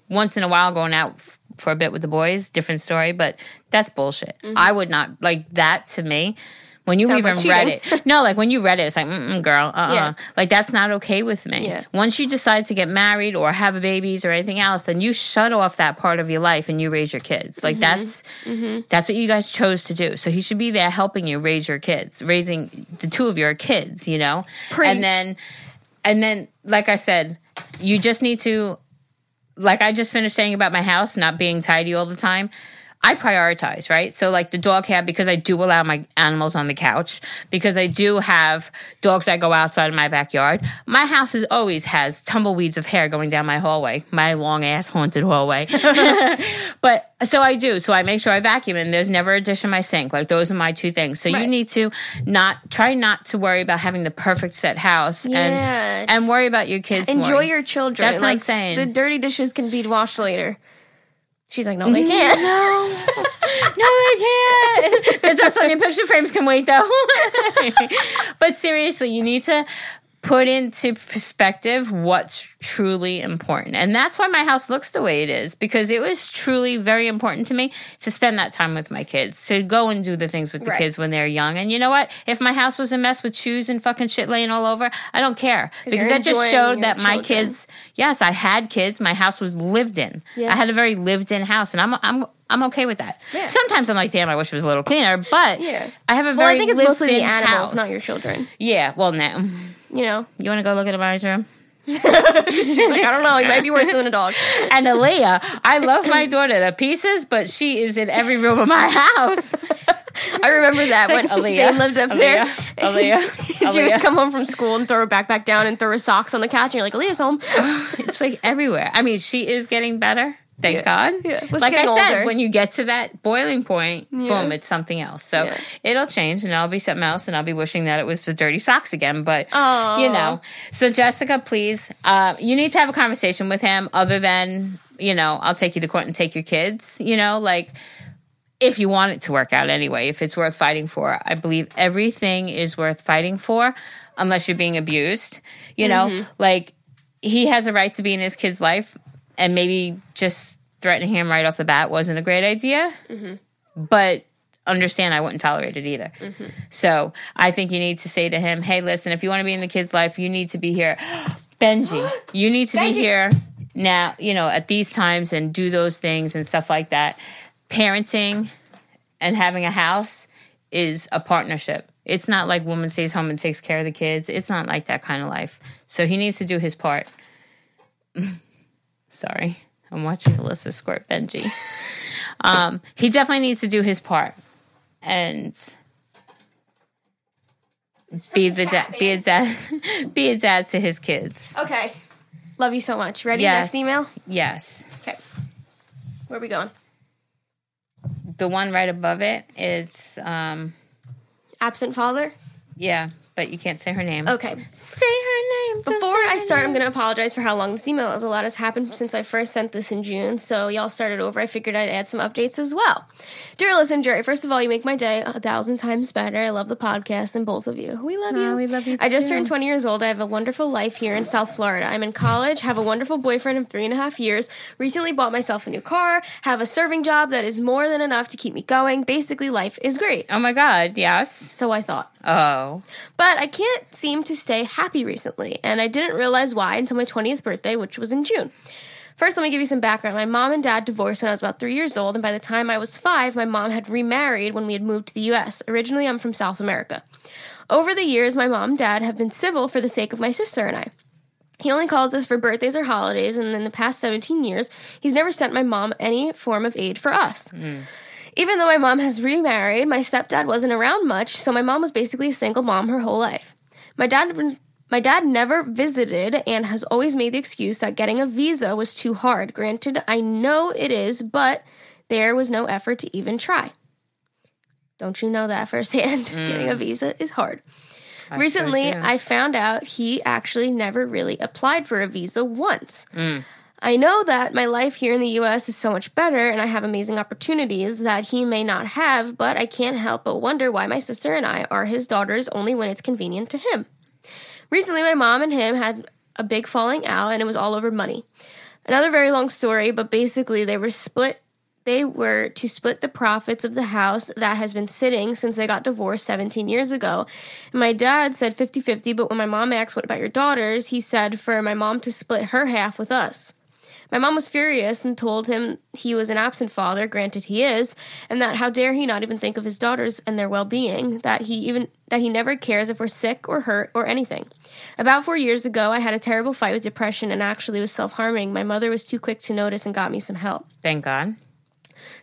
Speaker 2: Once in a while, going out f- for a bit with the boys, different story, but that's bullshit. I would not like that to me. When you
Speaker 1: Mm-hmm. Sounds
Speaker 2: even
Speaker 1: like
Speaker 2: read it, no, like when you read it, it's like, Mm-mm, girl, uh, uh
Speaker 1: Yeah.
Speaker 2: like that's not okay with me.
Speaker 1: Yeah.
Speaker 2: Once you decide to get married or have babies or anything else, then you shut off that part of your life and you raise your kids. Like
Speaker 1: Mm-hmm.
Speaker 2: that's that's what you guys chose to do. So he should be there helping you raise your kids, raising the two of your kids. You know,
Speaker 1: Preach.
Speaker 2: and then and then like I said, you just need to like I just finished saying about my house not being tidy all the time. I prioritize, right? So like the dog hair, because I do allow my animals on the couch because I do have dogs that go outside of my backyard. My house is always has tumbleweeds of hair going down my hallway, my long ass haunted hallway. but so I do. So I make sure I vacuum and there's never a dish in my sink. Like those are my two things. So you need to not try not to worry about having the perfect set house
Speaker 1: Yeah,
Speaker 2: and and worry about your kids.
Speaker 1: Enjoy
Speaker 2: more.
Speaker 1: your children.
Speaker 2: That's what I'm saying.
Speaker 1: The dirty dishes can be washed later. She's like, no, they mm-hmm. can't.
Speaker 2: No, no, I can't. The dust on your picture frames can wait though. but seriously, you need to put into perspective what's truly important. And that's why my house looks the way it is because it was truly very important to me to spend that time with my kids, to go and do the things with the
Speaker 1: Right.
Speaker 2: kids when they're young. And you know what? If my house was a mess with shoes and fucking shit laying all over, I don't care because that just showed that my
Speaker 1: children.
Speaker 2: kids, yes, I had kids. My house was lived in.
Speaker 1: Yeah.
Speaker 2: I had a very lived in house and I'm I'm I'm okay with that.
Speaker 1: Yeah.
Speaker 2: Sometimes I'm like, damn, I wish it was a little cleaner, but
Speaker 1: Yeah.
Speaker 2: I have a very
Speaker 1: Well, I think it's mostly the animals,
Speaker 2: house.
Speaker 1: not your children.
Speaker 2: Yeah, well, now
Speaker 1: You know,
Speaker 2: you want to go look at Amani's room?
Speaker 1: she's like, I don't know. He might be worse than a dog.
Speaker 2: And Aaliyah, I love my daughter to pieces, but she is in every room of my house.
Speaker 1: I remember that
Speaker 2: It's
Speaker 1: when
Speaker 2: like Aaliyah,
Speaker 1: Zane lived up there.
Speaker 2: Aaliyah, Aaliyah,
Speaker 1: she would come home from school and throw her backpack down and throw her socks on the couch, and you're like, Aaliyah's home.
Speaker 2: It's like everywhere. I mean, she is getting better. Thank
Speaker 1: Yeah.
Speaker 2: God.
Speaker 1: Yeah.
Speaker 2: Like I said,
Speaker 1: older.
Speaker 2: when you get to that boiling point,
Speaker 1: Yeah.
Speaker 2: boom, it's something else. So it'll change and I'll be something else and I'll be wishing that it was the dirty socks again. But,
Speaker 1: Aw.
Speaker 2: you know. So, Jessica, please, uh, you need to have a conversation with him other than, you know, I'll take you to court and take your kids, you know, like if you want it to work out anyway, if it's worth fighting for. I believe everything is worth fighting for unless you're being abused. You know, like he has a right to be in his kid's life and maybe just threatening him right off the bat wasn't a great idea. Mm-hmm. But understand I wouldn't tolerate it either. Mm-hmm. So I think you need to say to him, hey, listen, if you want to be in the kid's life, you need to be here. Benji, you need to be here now, you know, at these times and do those things and stuff like that. Parenting and having a house is a partnership. It's not like woman stays home and takes care of the kids. It's not like that kind of life. So he needs to do his part. Sorry, I'm watching Alyssa squirt Benji. Um, he definitely needs to do his part and be the dad, be a dad, be a dad to his kids.
Speaker 1: Okay. Love you so much. Ready?
Speaker 2: Yes.
Speaker 1: Next email?
Speaker 2: Yes.
Speaker 1: Okay. Where are we going?
Speaker 2: The one right above it, it's um
Speaker 1: Absent father?
Speaker 2: yeah, but you can't say her name.
Speaker 1: Okay.
Speaker 2: Say her so
Speaker 1: Before I start, I'm going to apologize for how long this email is. A lot has happened since I first sent this in June, so y'all started over. I figured I'd add some updates as well. Dear listen, Geri, first of all, you make my day a thousand times better. I love the podcast and both of you. We love you.
Speaker 2: we love you
Speaker 1: I just turned 20 years old. I have a wonderful life here in South Florida. I'm in college, have a wonderful boyfriend of three and a half years, recently bought myself a new car, have a serving job that is more than enough to keep me going. Basically, life is great.
Speaker 2: Oh my god, yes.
Speaker 1: So I thought.
Speaker 2: Oh.
Speaker 1: But I can't seem to stay happy recently, and I didn't realize why until my 20th birthday, which was in June. First, let me give you some background. My mom and dad divorced when I was about three years old, and by the time I was five, my mom had remarried when we had moved to the US. Originally, I'm from South America. Over the years, my mom and dad have been civil for the sake of my sister and I. He only calls us for birthdays or holidays, and in the past 17 years, he's never sent my mom any form of aid for us. Even though my mom has remarried, my stepdad wasn't around much, so my mom was basically a single mom her whole life. My dad my dad never visited and has always made the excuse that getting a visa was too hard. Granted, I know it is, but there was no effort to even try. Don't you know that firsthand? Mm. Getting a visa is hard.
Speaker 2: I
Speaker 1: Recently,
Speaker 2: sure.
Speaker 1: I found out he actually never really applied for a visa once. Mm. I know that my life here in the US is so much better and I have amazing opportunities that he may not have, but I can't help but wonder why my sister and I are his daughters only when it's convenient to him. Recently, my mom and him had a big falling out and it was all over money. Another very long story, but basically, they were split. They were to split the profits of the house that has been sitting since they got divorced 17 years ago. And my dad said 50 50, but when my mom asked, What about your daughters? he said for my mom to split her half with us. My mom was furious and told him he was an absent father, granted he is, and that how dare he not even think of his daughters and their well-being, that he even that he never cares if we're sick or hurt or anything. About 4 years ago, I had a terrible fight with depression and actually was self-harming. My mother was too quick to notice and got me some help.
Speaker 2: Thank God.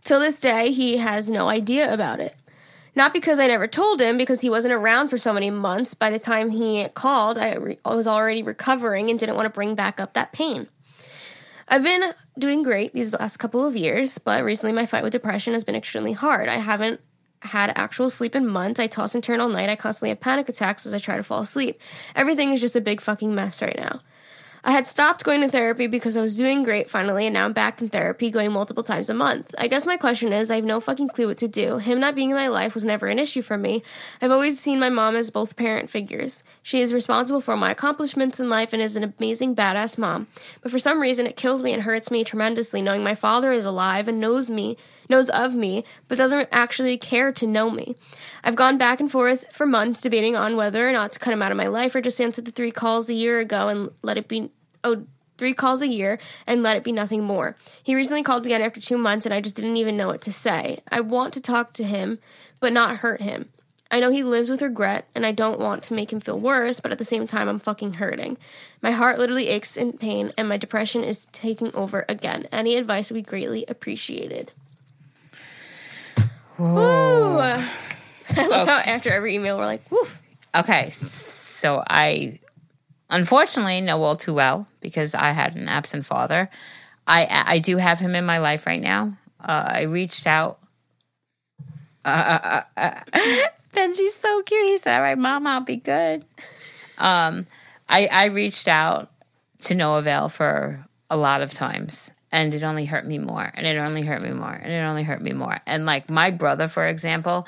Speaker 1: Till this day, he has no idea about it. Not because I never told him, because he wasn't around for so many months. By the time he called, I, re- I was already recovering and didn't want to bring back up that pain. I've been doing great these last couple of years, but recently my fight with depression has been extremely hard. I haven't had actual sleep in months. I toss and turn all night. I constantly have panic attacks as I try to fall asleep. Everything is just a big fucking mess right now. I had stopped going to therapy because I was doing great finally, and now I'm back in therapy, going multiple times a month. I guess my question is I have no fucking clue what to do. Him not being in my life was never an issue for me. I've always seen my mom as both parent figures. She is responsible for my accomplishments in life and is an amazing badass mom. But for some reason, it kills me and hurts me tremendously knowing my father is alive and knows me, knows of me, but doesn't actually care to know me. I've gone back and forth for months debating on whether or not to cut him out of my life or just answer the three calls a year ago and let it be oh three calls a year and let it be nothing more. He recently called again after two months and I just didn't even know what to say. I want to talk to him, but not hurt him. I know he lives with regret and I don't want to make him feel worse, but at the same time, I'm fucking hurting. My heart literally aches in pain and my depression is taking over again. Any advice would be greatly appreciated. Woo! I love how after every email we're like, woof.
Speaker 2: Okay, so I unfortunately know all too well because I had an absent father. I I do have him in my life right now. Uh, I reached out. Uh, uh, uh, Benji's so cute. He said, "All right, mom, I'll be good." Um, I I reached out to no avail for a lot of times, and it only hurt me more, and it only hurt me more, and it only hurt me more. And like my brother, for example,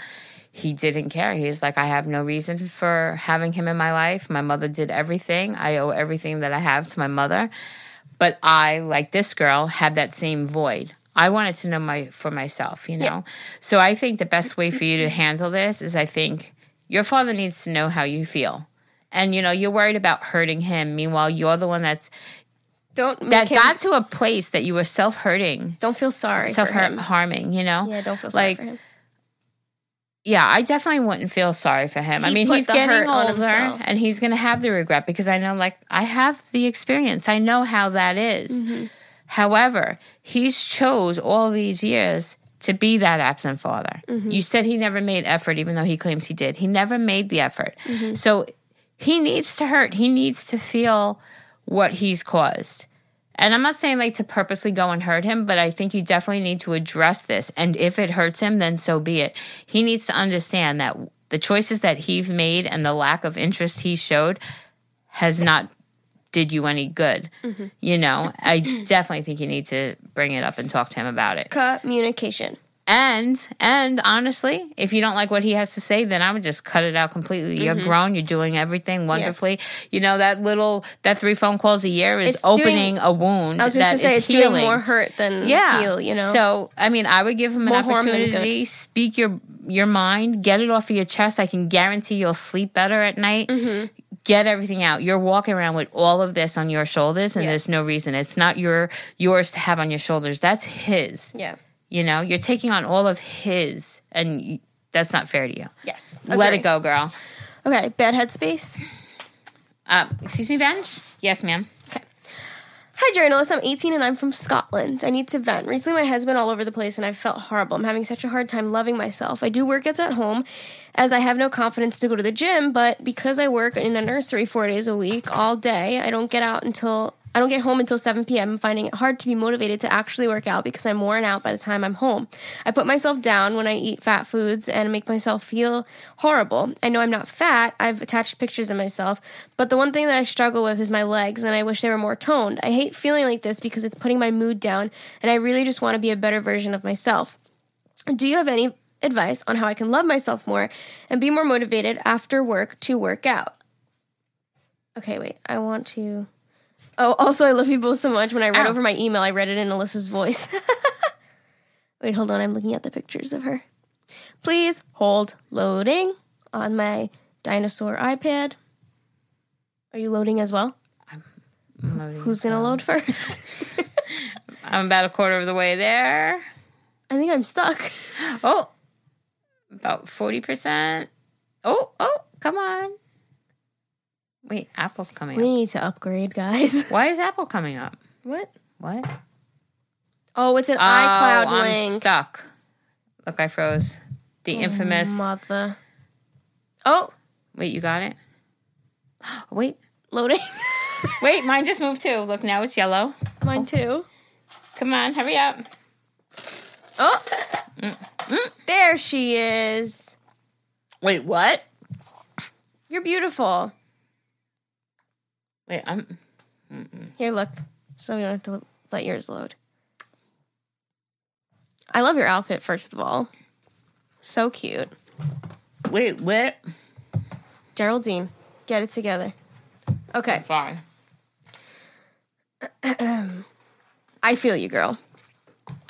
Speaker 2: he didn't care. He's like, I have no reason for having him in my life. My mother did everything. I owe everything that I have to my mother. But I, like this girl, had that same void. I wanted to know my for myself, you know. So I think the best way for you to handle this is I think your father needs to know how you feel. And you know, you're worried about hurting him. Meanwhile, you're the one that's
Speaker 1: Don't
Speaker 2: that
Speaker 1: him,
Speaker 2: got to a place that you were self-hurting,
Speaker 1: don't feel sorry for
Speaker 2: Self harming. you know?
Speaker 1: Yeah, don't feel sorry
Speaker 2: like
Speaker 1: for him.
Speaker 2: yeah, I definitely wouldn't feel sorry for him. I mean, he's getting older and he's going to have the regret because I know, like, I have the experience. I know how that is.
Speaker 1: Mm-hmm.
Speaker 2: However, he's chose all these years to be that absent father.
Speaker 1: Mm-hmm.
Speaker 2: You said he never made effort, even though he claims he did. He never made the effort.
Speaker 1: Mm-hmm.
Speaker 2: So he needs to hurt. He needs to feel what he's caused. And I'm not saying like to purposely go and hurt him, but I think you definitely need to address this. And if it hurts him, then so be it. He needs to understand that the choices that he's made and the lack of interest he showed has not did you any good. Mm-hmm. You know, I definitely think you need to bring it up and talk to him about it.
Speaker 1: Communication.
Speaker 2: And and honestly, if you don't like what he has to say, then I would just cut it out completely. You're grown. You're doing everything wonderfully. You know that little that three phone calls a year is
Speaker 1: It's doing-
Speaker 2: opening a wound
Speaker 1: I was just gonna say
Speaker 2: is
Speaker 1: it's
Speaker 2: healing.
Speaker 1: doing more hurt than
Speaker 2: yeah.
Speaker 1: heal. You know.
Speaker 2: So I mean, I would give him an
Speaker 1: More good.
Speaker 2: opportunity. Speak your your mind. Get it off of your chest. I can guarantee you'll sleep better at night.
Speaker 1: Mm-hmm.
Speaker 2: Get everything out. You're walking around with all of this on your shoulders, and
Speaker 1: Yeah.
Speaker 2: there's no reason. It's not your yours to have on your shoulders. That's his.
Speaker 1: yeah.
Speaker 2: You know, you're taking on all of his, and you, that's not fair to you.
Speaker 1: Yes.
Speaker 2: Let it go, girl.
Speaker 1: Okay. Bad headspace.
Speaker 2: Um, excuse me, Bench? Yes, ma'am. Okay.
Speaker 1: Hi, journalist. I'm 18 and I'm from Scotland. I need to vent. Recently, my head's been all over the place and I've felt horrible. I'm having such a hard time loving myself. I do workouts at home as I have no confidence to go to the gym, but because I work in a nursery four days a week, all day, I don't get out until. I don't get home until 7 p.m. Finding it hard to be motivated to actually work out because I'm worn out by the time I'm home. I put myself down when I eat fat foods and make myself feel horrible. I know I'm not fat. I've attached pictures of myself, but the one thing that I struggle with is my legs and I wish they were more toned. I hate feeling like this because it's putting my mood down and I really just want to be a better version of myself. Do you have any advice on how I can love myself more and be more motivated after work to work out? Okay, wait. I want to. Oh, also, I love you both so much. When I read
Speaker 2: Ow.
Speaker 1: over my email, I read it in Alyssa's voice. wait, hold on. I'm looking at the pictures of her. Please hold loading on my dinosaur iPad. Are you loading as well? I'm loading. Who's going to load first?
Speaker 2: I'm about a quarter of the way there.
Speaker 1: I think I'm stuck.
Speaker 2: Oh, about 40%. Oh, oh, come on. Wait, Apple's coming
Speaker 1: We
Speaker 2: up.
Speaker 1: need to upgrade, guys.
Speaker 2: Why is Apple coming up?
Speaker 1: What?
Speaker 2: What?
Speaker 1: Oh, it's an
Speaker 2: oh,
Speaker 1: iCloud
Speaker 2: I'm
Speaker 1: link.
Speaker 2: stuck. Look, I froze. The oh, infamous.
Speaker 1: Mother. Oh,
Speaker 2: Wait, you got it? Wait,
Speaker 1: loading.
Speaker 2: wait, mine just moved too. Look, now it's yellow.
Speaker 1: Mine oh. too.
Speaker 2: Come on, hurry up.
Speaker 1: Oh, mm, mm. there she is.
Speaker 2: Wait, what?
Speaker 1: You're beautiful.
Speaker 2: Wait, I'm.
Speaker 1: Here, look. So we don't have to let yours load. I love your outfit, first of all. So cute.
Speaker 2: Wait, what?
Speaker 1: Geraldine, get it together. Okay,
Speaker 2: Sorry.
Speaker 1: I feel you, girl.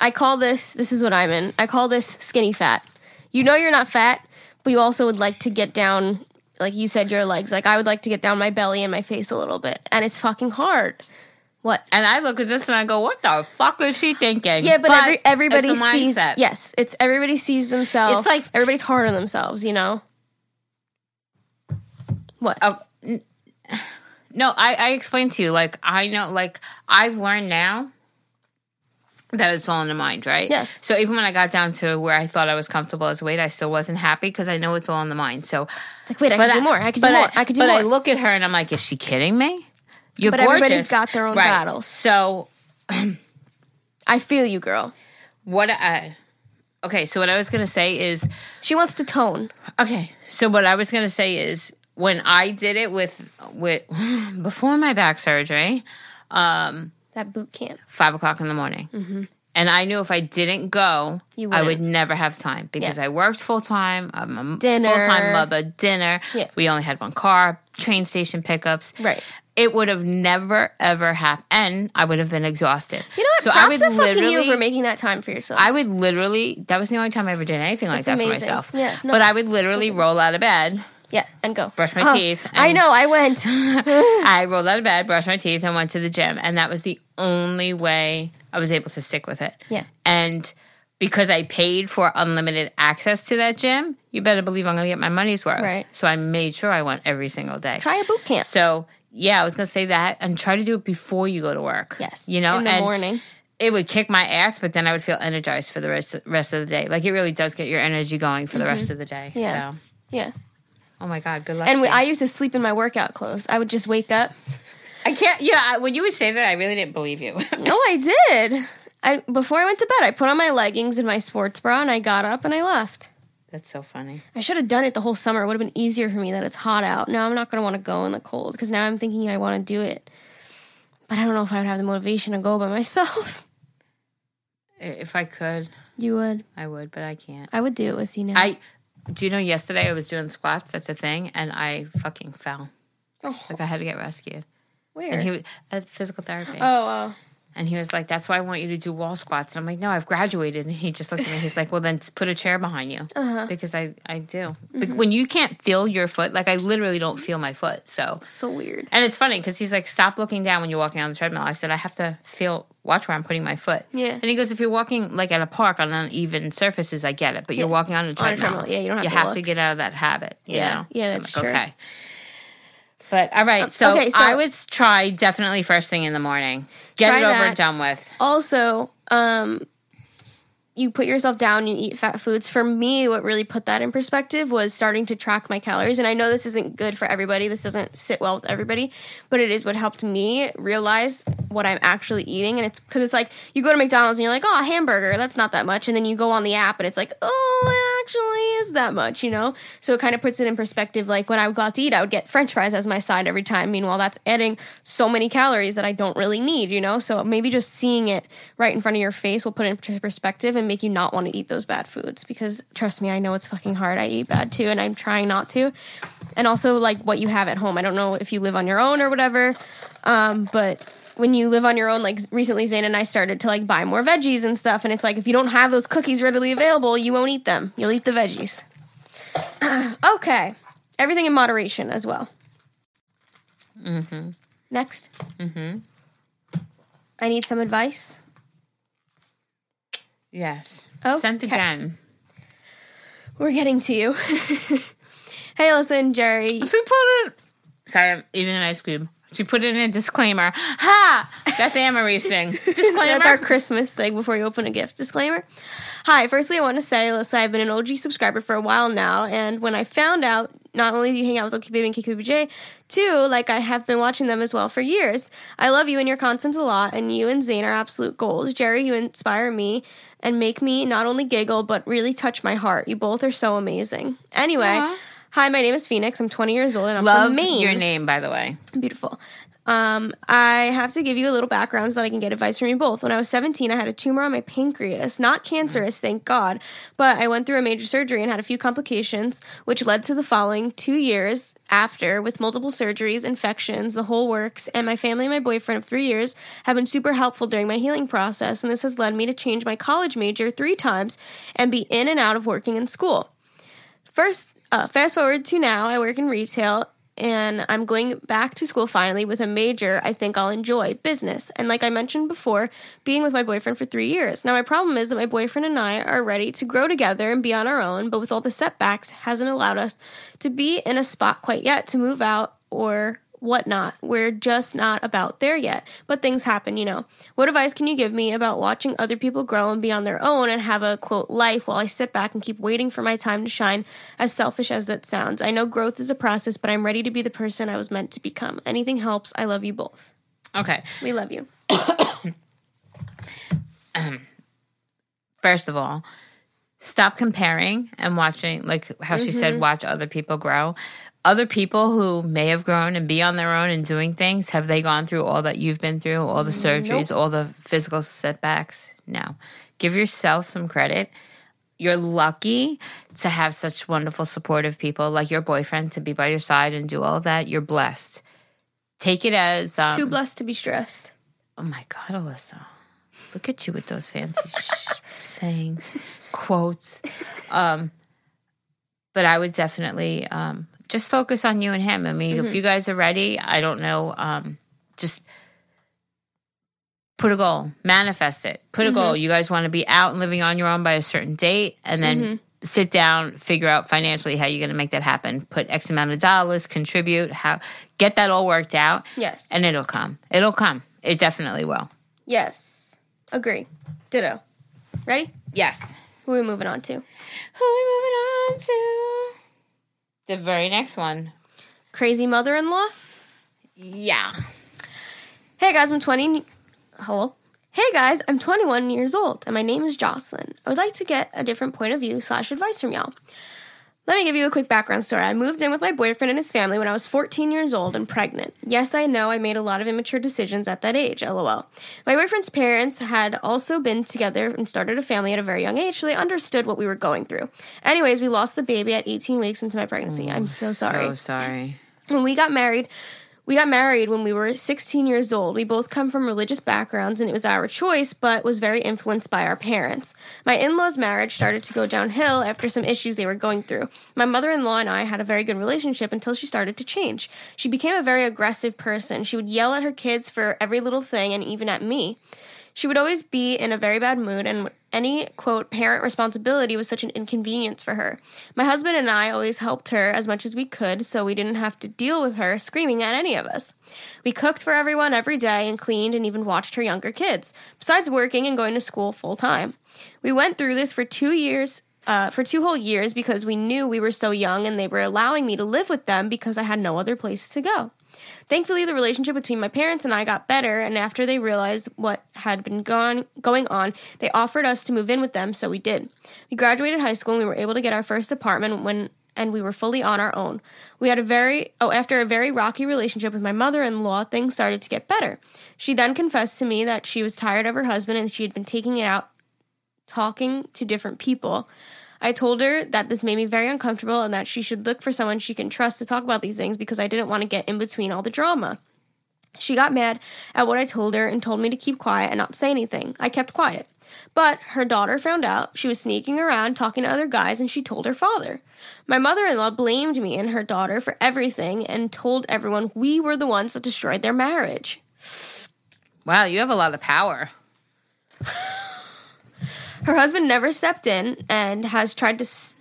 Speaker 1: I call this, this is what I'm in. I call this skinny fat. You know you're not fat, but you also would like to get down, like you said, your legs. Like I would like to get down my belly and my face a little bit. And it's fucking hard. What?
Speaker 2: And I look at this and I go, "What the fuck is she thinking?"
Speaker 1: Yeah, but, every, everybody sees.
Speaker 2: mindset.
Speaker 1: Yes, it's everybody sees themselves.
Speaker 2: It's like-
Speaker 1: everybody's hard on themselves. You know. What?
Speaker 2: Oh, n- no, I, I explained to you, like, I know, like, I've learned now that it's all in the mind, right?
Speaker 1: Yes.
Speaker 2: So even when I got down to where I thought I was comfortable as weight, I still wasn't happy because I know it's all in the mind. So,
Speaker 1: like, wait, I could do more. I could do more. I, could do
Speaker 2: but
Speaker 1: more.
Speaker 2: I look at her and I'm like, is she kidding me? You're
Speaker 1: But
Speaker 2: gorgeous.
Speaker 1: everybody's got their own
Speaker 2: Right.
Speaker 1: battles.
Speaker 2: So
Speaker 1: I feel you, girl.
Speaker 2: what I, okay, so what I was going to say is,
Speaker 1: She wants to tone.
Speaker 2: Okay, so what I was gonna say is when I did it with with before my back surgery, um,
Speaker 1: That boot camp.
Speaker 2: five o'clock in the morning, and I knew if I didn't go,
Speaker 1: Mm-hmm.
Speaker 2: I would never have time because
Speaker 1: Yeah.
Speaker 2: I worked full time. I'm a
Speaker 1: Dinner.
Speaker 2: full time mother. Dinner.
Speaker 1: Yeah.
Speaker 2: We only had one car. Train station pickups.
Speaker 1: Right.
Speaker 2: It would have never ever happened, and I would have been exhausted.
Speaker 1: You know what?
Speaker 2: So
Speaker 1: Props
Speaker 2: I would
Speaker 1: fucking
Speaker 2: literally.
Speaker 1: you for making that time for yourself.
Speaker 2: I would literally. That was the only time I ever did anything like
Speaker 1: That's
Speaker 2: that
Speaker 1: amazing.
Speaker 2: for myself.
Speaker 1: Yeah, no,
Speaker 2: but I would literally roll out of bed.
Speaker 1: Yeah, and go
Speaker 2: Brush my
Speaker 1: Oh,
Speaker 2: teeth
Speaker 1: I know. I went.
Speaker 2: I rolled out of bed, brushed my teeth, and went to the gym. And that was the only way I was able to stick with it.
Speaker 1: Yeah.
Speaker 2: And because I paid for unlimited access to that gym, you better believe I'm going to get my money's worth.
Speaker 1: Right.
Speaker 2: So I made sure I went every single day.
Speaker 1: Try a boot camp.
Speaker 2: So yeah, I was going to say that and try to do it before you go to work.
Speaker 1: Yes,
Speaker 2: You know,
Speaker 1: in the
Speaker 2: and
Speaker 1: morning.
Speaker 2: It would kick my ass, but then I would feel energized for the rest rest of the day. Like it really does get your energy going for the rest of the day.
Speaker 1: Mm-hmm. Yeah.
Speaker 2: So,
Speaker 1: Yeah.
Speaker 2: Oh my god, good luck.
Speaker 1: And we. I used to sleep in my workout clothes. I would just wake up.
Speaker 2: I can't. Yeah, I- when you would say that, I really didn't believe you.
Speaker 1: No, I did. I before I went to bed, I put on my leggings and my sports bra, and I got up and I left.
Speaker 2: That's so funny.
Speaker 1: I should have done it the whole summer. It would have been easier for me that it's hot out. Now I'm not going to want to go in the cold because now I'm thinking I want to do it. but I don't know if I would have the motivation to go by myself.
Speaker 2: If I could,
Speaker 1: You would.
Speaker 2: I would, but I can't.
Speaker 1: I would do it with you now.
Speaker 2: I do you know yesterday I was doing squats at the thing and I fucking fell.
Speaker 1: oh,
Speaker 2: Like I had to get rescued.
Speaker 1: where?
Speaker 2: And he was at physical therapy.
Speaker 1: oh, oh.
Speaker 2: And he was like, That's why I want you to do wall squats. And I'm like, No, I've graduated. And he just looked at me. He's like, Well, then put a chair behind you.
Speaker 1: Uh-huh.
Speaker 2: Because I, I do.
Speaker 1: Mm-hmm.
Speaker 2: Like, when you can't feel your foot, like I literally don't feel my foot. So,
Speaker 1: so weird.
Speaker 2: and it's funny because he's like, Stop looking down when you're walking on the treadmill. I said, I have to feel, watch where I'm putting my foot.
Speaker 1: Yeah.
Speaker 2: And he goes, If you're walking like at a park on uneven surfaces, I get it. But you're walking on a
Speaker 1: On a
Speaker 2: treadmill.
Speaker 1: treadmill, yeah, you don't have
Speaker 2: you
Speaker 1: to
Speaker 2: have to get out of that habit. You
Speaker 1: Yeah.
Speaker 2: know?
Speaker 1: Yeah,
Speaker 2: So
Speaker 1: that's
Speaker 2: like,
Speaker 1: true.
Speaker 2: Okay. But all right, so,
Speaker 1: okay, so-
Speaker 2: I would try definitely first thing in the morning. Get it over
Speaker 1: that.
Speaker 2: and done with.
Speaker 1: Also, um, you put yourself down, you eat fat foods. For me, what really put that in perspective was starting to track my calories. And I know this isn't good for everybody, this doesn't sit well with everybody, but it is what helped me realize what I'm actually eating. And it's because it's like you go to McDonald's and you're like, oh, hamburger, that's not that much. And then you go on the app and it's like, oh, it actually is that much, you know? So it kind of puts it in perspective. Like when I would go out to eat, I would get french fries as my side every time. Meanwhile, that's adding so many calories that I don't really need, you know? So maybe just seeing it right in front of your face will put it into perspective and make you not want to eat those bad foods. Because trust me, I know it's fucking hard. I eat bad too, and I'm trying not to. And also, like what you have at home. I don't know if you live on your own or whatever, um, but when you live on your own, like recently Zane and I started to like buy more veggies and stuff, and it's like if you don't have those cookies readily available, you won't eat them. You'll eat the veggies. okay. Everything in moderation as well. Mm-hmm. Next. Mm-hmm. I need some advice.
Speaker 2: Yes.
Speaker 1: Okay.
Speaker 2: Sent again.
Speaker 1: We're getting to you. hey, listen, Geri.
Speaker 2: She put it. Sorry, I'm eating an ice cream. She put it in a disclaimer. Ha! That's Marie's thing. Disclaimer.
Speaker 1: That's our Christmas thing before you open a gift. Disclaimer. Hi, firstly, I want to say, listen, I've been an OG subscriber for a while now, and when I found out, not only do you hang out with Oki Baby and KQBJ, too, like I have been watching them as well for years. I love you and your content a lot, and you and Zane are absolute gold. Geri, you inspire me and make me not only giggle, but really touch my heart. You both are so amazing. Anyway, hi, my name is Phoenix. I'm 20 years old, and I'm
Speaker 2: Love
Speaker 1: from Maine.
Speaker 2: your name, by the way.
Speaker 1: Beautiful. Um, I have to give you a little background so that I can get advice from you both. When I was 17, I had a tumor on my pancreas, not cancerous, thank God, but I went through a major surgery and had a few complications, which led to the following two years after with multiple surgeries, infections, the whole works, and my family and my boyfriend of three years have been super helpful during my healing process, and this has led me to change my college major three times and be in and out of working in school. First, uh, fast forward to now, I work in retail and I'm going back to school finally with a major I think I'll enjoy business. And like I mentioned before, being with my boyfriend for three years. Now, my problem is that my boyfriend and I are ready to grow together and be on our own, but with all the setbacks, hasn't allowed us to be in a spot quite yet to move out or whatnot. We're just not about there yet. But things happen, you know. What advice can you give me about watching other people grow and be on their own and have a quote life while I sit back and keep waiting for my time to shine, as selfish as that sounds? I know growth is a process, but I'm ready to be the person I was meant to become. Anything helps. I love you both.
Speaker 2: Okay.
Speaker 1: We love you.
Speaker 2: First of all, stop comparing and watching, like how she said, mm-hmm. watch other people grow. Other people who may have grown and be on their own and doing things, have they gone through all that you've been through, all the surgeries, all the physical setbacks? No. Give yourself some credit. You're lucky to have such wonderful, supportive people like your boyfriend to be by your side and do all that. You're blessed. Take it as um,
Speaker 1: Too blessed to be stressed.
Speaker 2: Oh my God, Alyssa. Look at you with those fancy sayings, quotes. Um, but I would definitely um, just focus on you and him. I mean, if mm-hmm. you guys are ready, I don't know, um, just put a goal, manifest it, put a goal. Mm-hmm. You guys want to be out and living on your own by a certain date, and then mm-hmm. sit down, figure out financially how you're going to make that happen. Put X amount of dollars, contribute, how get that all worked out,
Speaker 1: Yes.
Speaker 2: and it'll come. It'll come. It definitely will.
Speaker 1: yes. Agree. Ditto. Ready?
Speaker 2: Yes.
Speaker 1: Who are we moving on to?
Speaker 2: Who are we moving on to? The very next one.
Speaker 1: Crazy mother in law?
Speaker 2: Yeah.
Speaker 1: Hey guys, I'm 20. Hello? Hey guys, I'm 21 years old and my name is Jocelyn. I would like to get a different point of view slash advice from y'all. Let me give you a quick background story. I moved in with my boyfriend and his family when I was 14 years old and pregnant. Yes, I know I made a lot of immature decisions at that age, lol. My boyfriend's parents had also been together and started a family at a very young age, so they understood what we were going through. Anyways, we lost the baby at 18 weeks into my pregnancy. I'm so oh, sorry.
Speaker 2: So sorry.
Speaker 1: When we got married, we got married when we were 16 years old. We both come from religious backgrounds and it was our choice, but was very influenced by our parents. My in law's marriage started to go downhill after some issues they were going through. My mother in law and I had a very good relationship until she started to change. She became a very aggressive person. She would yell at her kids for every little thing and even at me. She would always be in a very bad mood, and any quote parent responsibility was such an inconvenience for her. My husband and I always helped her as much as we could, so we didn't have to deal with her screaming at any of us. We cooked for everyone every day and cleaned and even watched her younger kids, besides working and going to school full time. We went through this for two years. Uh, for two whole years because we knew we were so young and they were allowing me to live with them because I had no other place to go. Thankfully, the relationship between my parents and I got better, and after they realized what had been gone, going on, they offered us to move in with them, so we did. We graduated high school and we were able to get our first apartment when and we were fully on our own. We had a very oh after a very rocky relationship with my mother-in-law, things started to get better. She then confessed to me that she was tired of her husband and she had been taking it out talking to different people. I told her that this made me very uncomfortable and that she should look for someone she can trust to talk about these things because I didn't want to get in between all the drama. She got mad at what I told her and told me to keep quiet and not say anything. I kept quiet. But her daughter found out she was sneaking around talking to other guys and she told her father. My mother in law blamed me and her daughter for everything and told everyone we were the ones that destroyed their marriage.
Speaker 2: Wow, you have a lot of power.
Speaker 1: Her husband never stepped in and has tried to. S-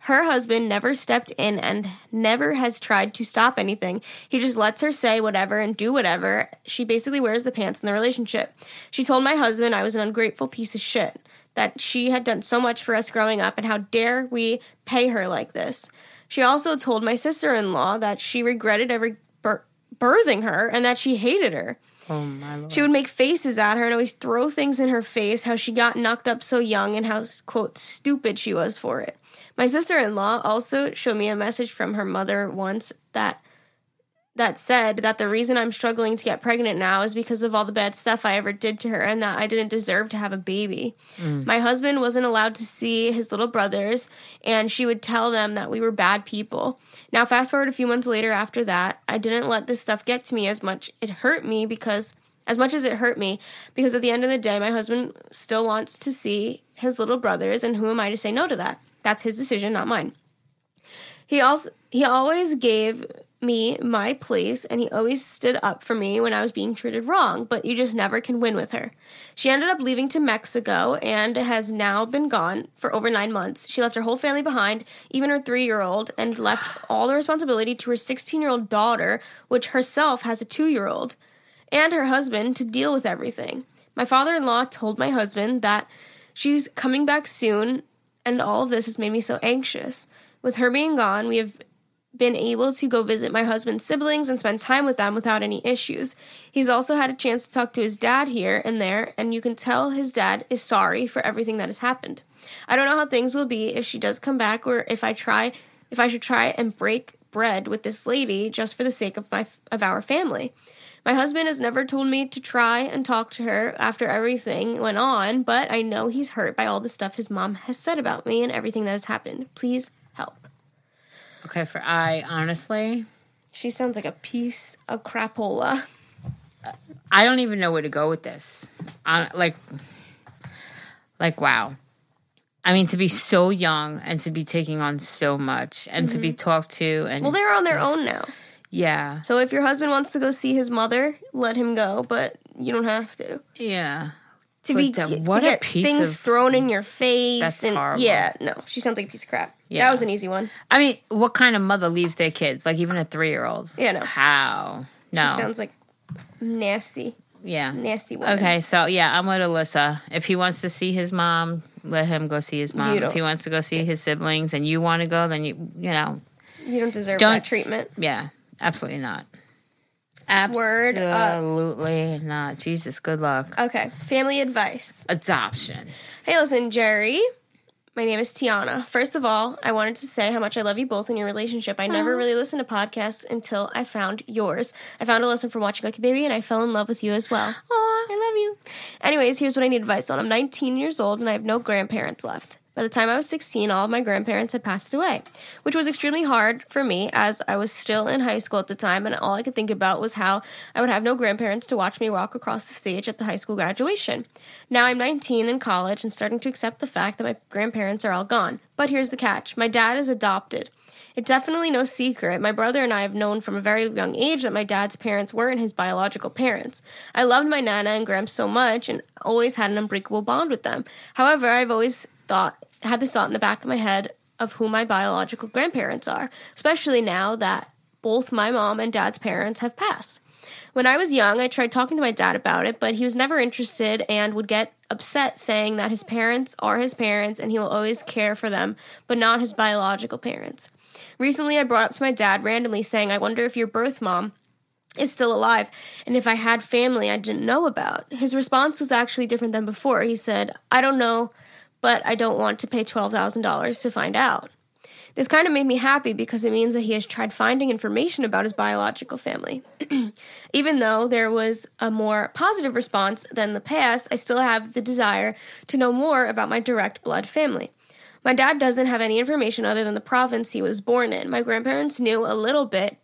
Speaker 1: her husband never stepped in and never has tried to stop anything. He just lets her say whatever and do whatever. She basically wears the pants in the relationship. She told my husband I was an ungrateful piece of shit, that she had done so much for us growing up, and how dare we pay her like this. She also told my sister in law that she regretted ever bir- birthing her and that she hated her.
Speaker 2: Oh my lord.
Speaker 1: She would make faces at her and always throw things in her face, how she got knocked up so young and how, quote, stupid she was for it. My sister in law also showed me a message from her mother once that that said that the reason I'm struggling to get pregnant now is because of all the bad stuff I ever did to her and that I didn't deserve to have a baby. Mm. My husband wasn't allowed to see his little brothers and she would tell them that we were bad people. Now fast forward a few months later after that, I didn't let this stuff get to me as much. It hurt me because as much as it hurt me because at the end of the day my husband still wants to see his little brothers and who am I to say no to that? That's his decision, not mine. He also he always gave me my place and he always stood up for me when I was being treated wrong, but you just never can win with her. She ended up leaving to Mexico and has now been gone for over 9 months. She left her whole family behind, even her 3-year-old, and left all the responsibility to her 16-year-old daughter, which herself has a 2-year-old, and her husband to deal with everything. My father-in-law told my husband that she's coming back soon and all of this has made me so anxious. With her being gone, we have been able to go visit my husband's siblings and spend time with them without any issues. He's also had a chance to talk to his dad here and there, and you can tell his dad is sorry for everything that has happened. I don't know how things will be if she does come back or if I try if I should try and break bread with this lady just for the sake of my of our family. My husband has never told me to try and talk to her after everything went on, but I know he's hurt by all the stuff his mom has said about me and everything that has happened. Please.
Speaker 2: Okay, for I honestly,
Speaker 1: She sounds like a piece of crapola.
Speaker 2: I don't even know where to go with this. I, like, like wow. I mean, to be so young and to be taking on so much and to be mm-hmm. talked to and
Speaker 1: Well, they're on their own now.
Speaker 2: yeah,
Speaker 1: So if your husband wants to go see his mother, let him go, but you don't have to.
Speaker 2: yeah.
Speaker 1: To
Speaker 2: But
Speaker 1: be
Speaker 2: the-
Speaker 1: to
Speaker 2: what a
Speaker 1: get things
Speaker 2: of-
Speaker 1: thrown in your face.
Speaker 2: That's
Speaker 1: and,
Speaker 2: horrible.
Speaker 1: Yeah, no, she sounds like a piece of crap.
Speaker 2: Yeah.
Speaker 1: That was an easy one.
Speaker 2: I mean, what kind of mother leaves their kids? Like even a three year old?
Speaker 1: Yeah, no.
Speaker 2: How? No.
Speaker 1: She sounds like nasty,
Speaker 2: yeah.
Speaker 1: nasty woman.
Speaker 2: Okay, so yeah, I'm with Alyssa. If he wants to see his mom, let him go see his mom. If he wants to go see his siblings and you want to go, then you you know,
Speaker 1: You don't deserve
Speaker 2: Don't-
Speaker 1: that treatment.
Speaker 2: yeah, absolutely not.
Speaker 1: Word.
Speaker 2: Absolutely not. Jesus, good luck.
Speaker 1: Okay, family advice.
Speaker 2: Adoption.
Speaker 1: Hey, listen, Geri. My name is Tiana. First of all, I wanted to say how much I love you both in your relationship. I never really listened to podcasts until I found yours. I found a lesson from watching Lucky Baby, and I fell in love with you as well. Aw, I love you. Anyways, here's what I need advice on. I'm 19 years old, and I have no grandparents left. By the time I was 16, all of my grandparents had passed away, which was extremely hard for me as I was still in high school at the time, and all I could think about was how I would have no grandparents to watch me walk across the stage at the high school graduation. Now I'm 19 in college and starting to accept the fact that my grandparents are all gone. But here's the catch my dad is adopted. It's definitely no secret. My brother and I have known from a very young age that my dad's parents weren't his biological parents. I loved my Nana and Gramps so much and always had an unbreakable bond with them. However, I've always thought had this thought in the back of my head of who my biological grandparents are, especially now that both my mom and dad's parents have passed. When I was young, I tried talking to my dad about it, but he was never interested and would get upset saying that his parents are his parents and he will always care for them, but not his biological parents. Recently, I brought up to my dad randomly saying, I wonder if your birth mom is still alive and if I had family I didn't know about. His response was actually different than before. He said, I don't know but I don't want to pay $12,000 to find out. This kind of made me happy because it means that he has tried finding information about his biological family. Even though there was a more positive response than the past, I still have the desire to know more about my direct blood family. My dad doesn't have any information other than the province he was born in. My grandparents knew a little bit,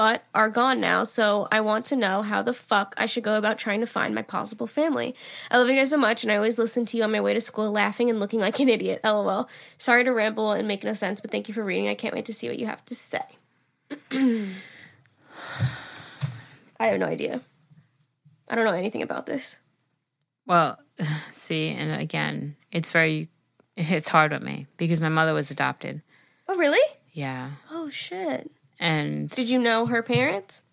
Speaker 1: but are gone now, so I want to know how the fuck I should go about trying to find my possible family. I love you guys so much, and I always listen to you on my way to school laughing and looking like an idiot. LOL. Sorry to ramble and make no sense, but thank you for reading. I can't wait to see what you have to say. I have no idea. I don't know anything about this.
Speaker 2: Well, see, and again, it's very, it's hard with me because my mother was adopted.
Speaker 1: Oh, really?
Speaker 2: Yeah.
Speaker 1: Oh, shit.
Speaker 2: And
Speaker 1: Did you know her parents?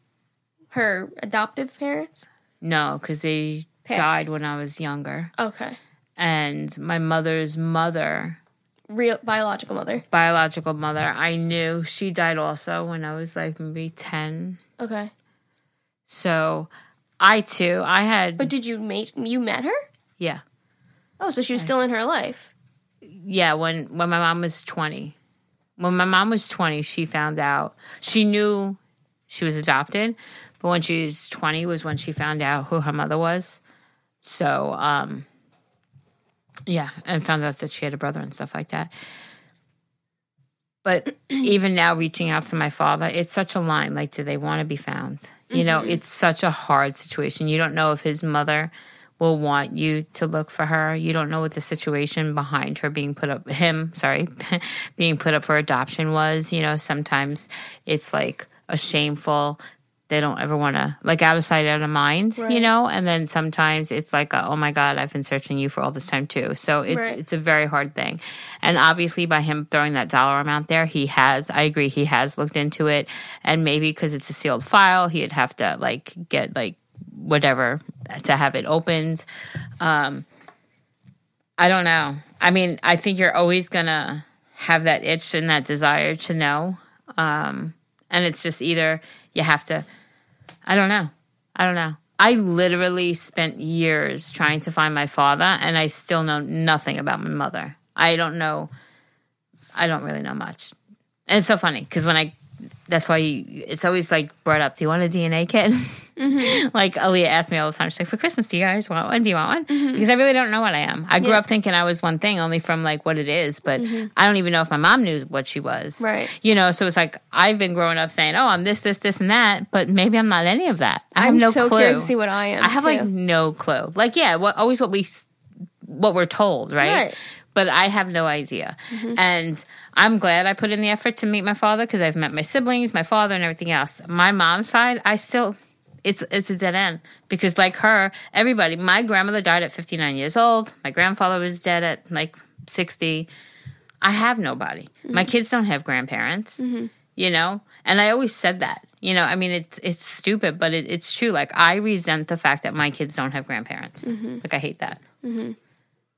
Speaker 1: Her adoptive parents?
Speaker 2: no, because they
Speaker 1: Passed.
Speaker 2: died when I was younger.
Speaker 1: Okay.
Speaker 2: And my mother's mother,
Speaker 1: Real biological mother.
Speaker 2: biological mother, I knew she died also when I was like maybe 10.
Speaker 1: Okay.
Speaker 2: So I too, I had,
Speaker 1: But did you meet you met her?
Speaker 2: yeah.
Speaker 1: Oh, so she was still in her life.
Speaker 2: yeah, when when my mom was 20. When my mom was 20, she found out. She knew she was adopted, but when she was 20 was when she found out who her mother was. So, um yeah, and found out that she had a brother and stuff like that. But even now reaching out to my father, it's such a line like do they want to be found? You know, it's such a hard situation. You don't know if his mother will want you to look for her. You don't know what the situation behind her being put up, him, sorry, being put up for adoption was. You know, sometimes it's like a shameful, they don't ever want to, like out of sight, out of mind, you know? And then sometimes it's like, a, oh my God, I've been searching you for all this time too. So it's,
Speaker 1: Right.
Speaker 2: it's a very hard thing. And obviously, by him throwing that dollar amount there, he has, I agree, he has looked into it. And maybe because it's a sealed file, he'd have to like get like whatever to have it opened. Um, I don't know. I mean, I think you're always gonna have that itch and that desire to know. Um, and it's just either you have to, I don't know. I don't know. I literally spent years trying to find my father, and I still know nothing about my mother. I don't know. I don't really know much. And it's so funny because when I, that's why you, it's always like brought up. Do you want a DNA kit? Mm-hmm. like Aaliyah asks me all the time. She's like, "For Christmas, do you guys want one? Do you want one?" Mm-hmm. Because I really don't know what I am. I grew
Speaker 1: Yeah.
Speaker 2: up thinking I was one thing, only from like what it is. But mm-hmm. I don't even know if my mom knew what she was.
Speaker 1: Right.
Speaker 2: You know. So it's like I've been growing up saying, "Oh, I'm this, this, this, and that," but maybe I'm not any of that. I have
Speaker 1: I'm
Speaker 2: no
Speaker 1: so
Speaker 2: clue.
Speaker 1: curious to see what I am.
Speaker 2: I have like no clue. Like, yeah, what always what we what we're told, right?
Speaker 1: Right.
Speaker 2: But I have no idea, and I'm glad I put in the effort to meet my father because I've met my siblings, my father, and everything else. My mom's side, I still. It's it's a dead end because like her, everybody. My grandmother died at 59 years old. My grandfather was dead at like 60. I have nobody. My mm-hmm. kids don't have grandparents. Mm-hmm. You know, and I always said that. You know, I mean, it's it's stupid, but it, it's true. Like I resent the fact that my kids don't have grandparents. Mm-hmm. Like I hate that.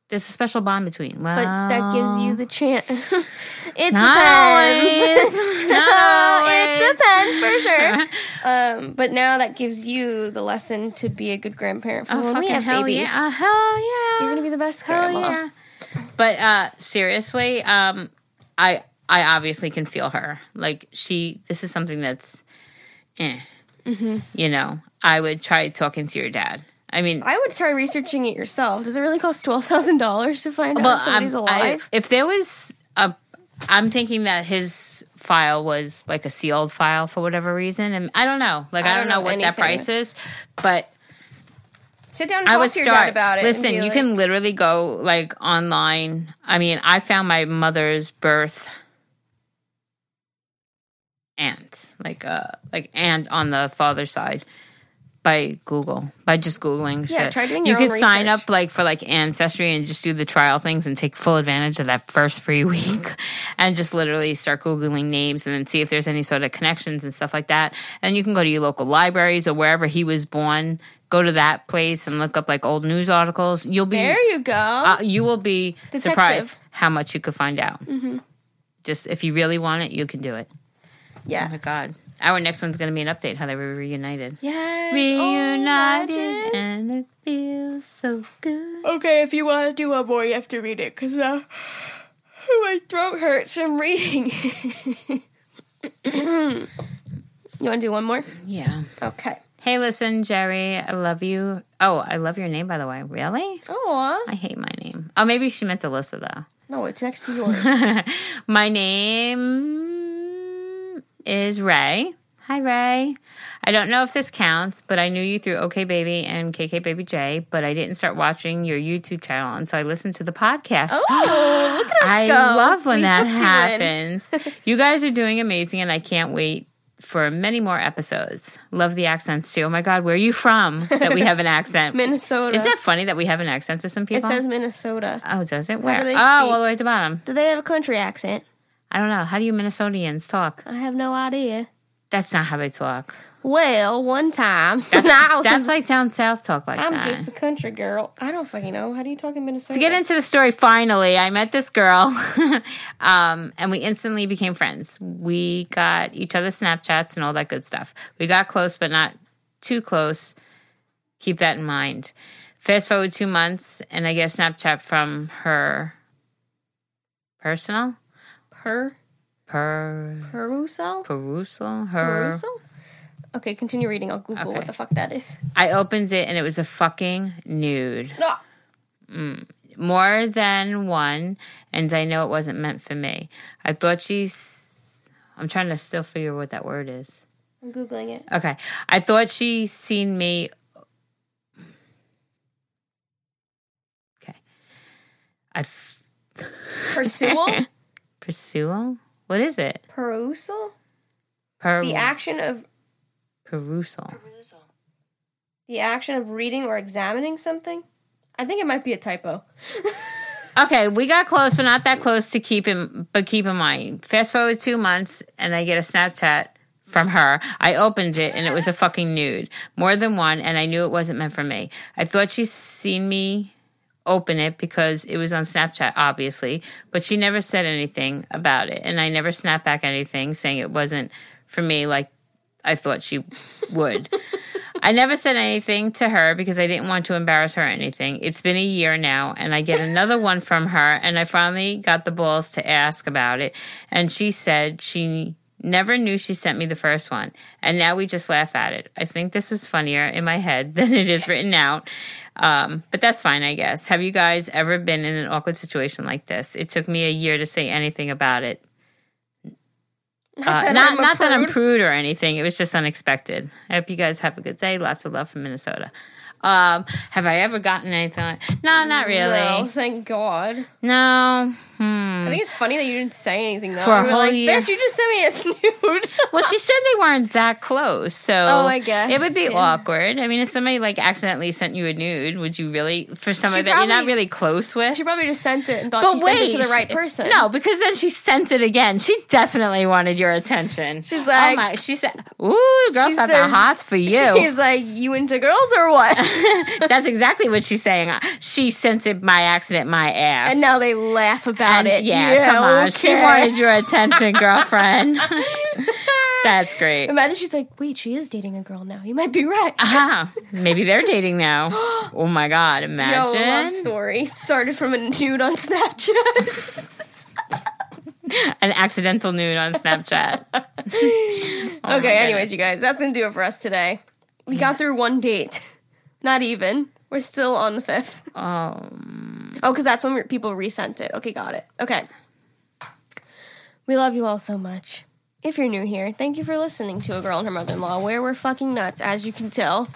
Speaker 2: There's a special bond between. Well,
Speaker 1: but that gives you the chance. it
Speaker 2: not
Speaker 1: depends.
Speaker 2: always. Not
Speaker 1: it depends for sure. Um, but now that gives you the lesson to be a good grandparent for
Speaker 2: Oh,
Speaker 1: when we have
Speaker 2: hell
Speaker 1: babies.
Speaker 2: yeah! Uh, hell yeah!
Speaker 1: You're gonna be the best
Speaker 2: hell
Speaker 1: grandma.
Speaker 2: yeah! But uh seriously, um I I obviously can feel her. Like she this is something that's eh.
Speaker 1: Mm-hmm.
Speaker 2: You know, I would try talking to your dad. I mean,
Speaker 1: I would try researching it yourself. Does it really cost twelve thousand dollars to find out if somebody's
Speaker 2: I'm- I-
Speaker 1: alive?
Speaker 2: if there was a, I'm thinking that his file was like a sealed file for whatever reason, and I don't know. Like I,
Speaker 1: I
Speaker 2: don't
Speaker 1: don't
Speaker 2: know
Speaker 1: know
Speaker 2: what that price is, but
Speaker 1: Sit down and
Speaker 2: I would
Speaker 1: to your
Speaker 2: start.
Speaker 1: dad about it.
Speaker 2: Listen, you
Speaker 1: like-
Speaker 2: can literally go like online. I mean, I found my mother's birth aunt, like uh, like aunt on the father's side. By Google, by just googling.
Speaker 1: Yeah,
Speaker 2: shit.
Speaker 1: try doing
Speaker 2: You
Speaker 1: your own
Speaker 2: could sign
Speaker 1: research.
Speaker 2: up like for like ancestry and just do the trial things and take full advantage of that first free week, and just literally start googling names and then see if there's any sort of connections and stuff like that. And you can go to your local libraries or wherever he was born. Go to that place and look up like old news articles. You'll be
Speaker 1: There you go.
Speaker 2: uh, you will be
Speaker 1: Detective.
Speaker 2: surprised how much you could find out. Just if you really want it, you can do it.
Speaker 1: yeah.
Speaker 2: Oh my god! Our next one's going to be an update how they were reunited.
Speaker 1: Yes.
Speaker 2: Reunited,
Speaker 1: Oh,
Speaker 2: and it feels so good.
Speaker 1: Okay, if you want to do one more, you have to read it because now uh, my throat hurts from reading. you want to do one more?
Speaker 2: Yeah.
Speaker 1: Okay.
Speaker 2: Hey, listen, Geri, I love you. Oh, I love your name, by the way. Really?
Speaker 1: Oh,
Speaker 2: I hate my name. Oh, maybe she meant Alyssa though.
Speaker 1: no, it's next to yours.
Speaker 2: My name is Ray. Hi, Ray. I don't know if this counts, but I knew you through OK Baby and KK Baby J, but I didn't start watching your YouTube channel until I listened to the podcast.
Speaker 1: oh, look at us
Speaker 2: I
Speaker 1: go.
Speaker 2: love when
Speaker 1: We
Speaker 2: that
Speaker 1: hooked you
Speaker 2: happens. you guys are doing amazing, and I can't wait for many more episodes. Love the accents too. Oh my God, where are you from that we have an accent?
Speaker 1: Minnesota.
Speaker 2: Isn't that funny that we have an accent to some people?
Speaker 1: it says Minnesota.
Speaker 2: oh, does it? Where?
Speaker 1: do
Speaker 2: oh,
Speaker 1: speak?
Speaker 2: all the way at the bottom.
Speaker 1: Do they have a country accent?
Speaker 2: I don't know. How do you Minnesotians talk?
Speaker 1: I have no idea.
Speaker 2: That's not how they talk.
Speaker 1: Well, one time.
Speaker 2: That's,
Speaker 1: was-
Speaker 2: that's like down south talk like
Speaker 1: I'm
Speaker 2: that.
Speaker 1: just a country girl. I don't fucking know. How do you talk in Minnesota?
Speaker 2: to get into the story, finally, I met this girl, um, and we instantly became friends. We got each other Snapchats and all that good stuff. We got close, but not too close. Keep that in mind. Fast forward two months, and I get a Snapchat from her personal
Speaker 1: Per
Speaker 2: per
Speaker 1: Perusal?
Speaker 2: perusal. Her
Speaker 1: Perusal? Okay, continue reading. I'll Google
Speaker 2: Okay.
Speaker 1: what the fuck that is.
Speaker 2: I opened it, and it was a fucking nude.
Speaker 1: No. Mm.
Speaker 2: more than one, and I know it wasn't meant for me. I thought she's. I'm trying to still figure what that word is.
Speaker 1: I'm Googling it.
Speaker 2: Okay. I thought she seen me. Okay. I. F-
Speaker 1: Perusal?
Speaker 2: Perusal? What is it?
Speaker 1: Perusal?
Speaker 2: Per-
Speaker 1: The action of
Speaker 2: perusal. Perusal.
Speaker 1: the action of reading or examining something? I think it might be a typo.
Speaker 2: Okay, we got close, but not that close to keep in. But keep in mind, fast forward two months, and I get a Snapchat from her. I opened it, and it was a fucking nude, more than one, and I knew it wasn't meant for me. I thought she seen me open it because it was on Snapchat, obviously, but she never said anything about it, and I never snapped back anything saying it wasn't for me, like I thought she would. I never said anything to her because I didn't want to embarrass her or anything. It's been a year now, and I get another one from her, and I finally got the balls to ask about it. And she said she never knew she sent me the first one, and now we just laugh at it. I think this was funnier in my head than it is written out. Um, but that's fine, I guess. Have you guys ever been in an awkward situation like this? It took me a year to say anything about it. Uh,
Speaker 1: that
Speaker 2: not
Speaker 1: I'm
Speaker 2: not that I'm
Speaker 1: prude.
Speaker 2: prude or anything. It was just unexpected. I hope you guys have a good day. Lots of love from Minnesota. Um, have I ever gotten anything? Like, no, not really.
Speaker 1: No, thank God.
Speaker 2: No. Hmm.
Speaker 1: I think it's funny that you didn't say anything though.
Speaker 2: For a whole
Speaker 1: like,
Speaker 2: year.
Speaker 1: Bitch, you just sent me a nude.
Speaker 2: Well, she said they weren't that close, so
Speaker 1: Oh, I guess,
Speaker 2: it would be
Speaker 1: yeah.
Speaker 2: awkward. I mean, if somebody like accidentally sent you a nude, would you really for somebody that you're not really close with?
Speaker 1: she probably just sent it and thought
Speaker 2: but
Speaker 1: she
Speaker 2: wait,
Speaker 1: sent it to the
Speaker 2: she-
Speaker 1: right person.
Speaker 2: No, because then she sent it again. She definitely wanted your attention.
Speaker 1: She's
Speaker 2: oh
Speaker 1: like-
Speaker 2: my, she said, "Ooh, girls
Speaker 1: She
Speaker 2: got the hots for you."
Speaker 1: She's like, you into girls or what?
Speaker 2: That's exactly what she's saying. She sent it by accident, my ass.
Speaker 1: and now they laugh about
Speaker 2: And-
Speaker 1: it.
Speaker 2: Yeah, come on. She wanted your attention, girlfriend. That's great.
Speaker 1: Imagine she's like, wait, she is dating a girl now. You might be right.
Speaker 2: Ah, maybe they're dating now. Oh my god,
Speaker 1: Yo,
Speaker 2: imagine.
Speaker 1: love story. Started from a nude on Snapchat.
Speaker 2: An accidental nude on Snapchat. Oh
Speaker 1: okay, anyways, you guys, that's gonna do it for us today. We got through one date. Not even. We're still on the fifth.
Speaker 2: Oh,
Speaker 1: Oh, because that's when people resent it. Okay, got it. Okay. We love you all so much. If you're new here, thank you for listening to A Girl and Her Mother in Law, where we're fucking nuts, as you can tell.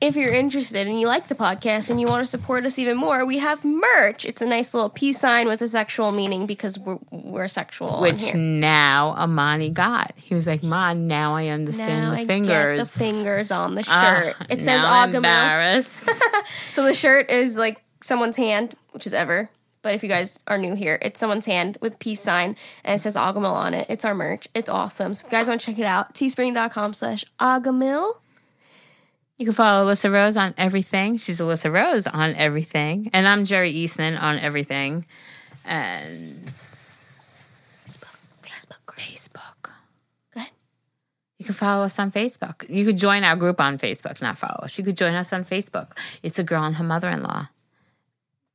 Speaker 1: If you're interested and you like the podcast and you want to support us even more, we have merch. It's a nice little peace sign with a sexual meaning because we're, we're sexual.
Speaker 2: which now Amani got. He was like, "Ma, now I understand
Speaker 1: now
Speaker 2: the
Speaker 1: I
Speaker 2: fingers."
Speaker 1: the fingers on the
Speaker 2: Ah,
Speaker 1: shirt. it says
Speaker 2: embarrassed.
Speaker 1: So the shirt is like someone's hand, which is ever. But if you guys are new here, it's someone's hand with peace sign and it says Agahmil on it. It's our merch. It's awesome. So if you guys want to check it out, teespring.com slash Agahmil.
Speaker 2: You can follow Alyssa Rose on everything. She's Alyssa Rose on everything. And I'm Geri Eastman on everything. And
Speaker 1: Facebook.
Speaker 2: Facebook. Facebook.
Speaker 1: Go ahead.
Speaker 2: You can follow us on Facebook. You could join our group on Facebook, not follow us. You could join us on Facebook. It's a girl and her mother in law.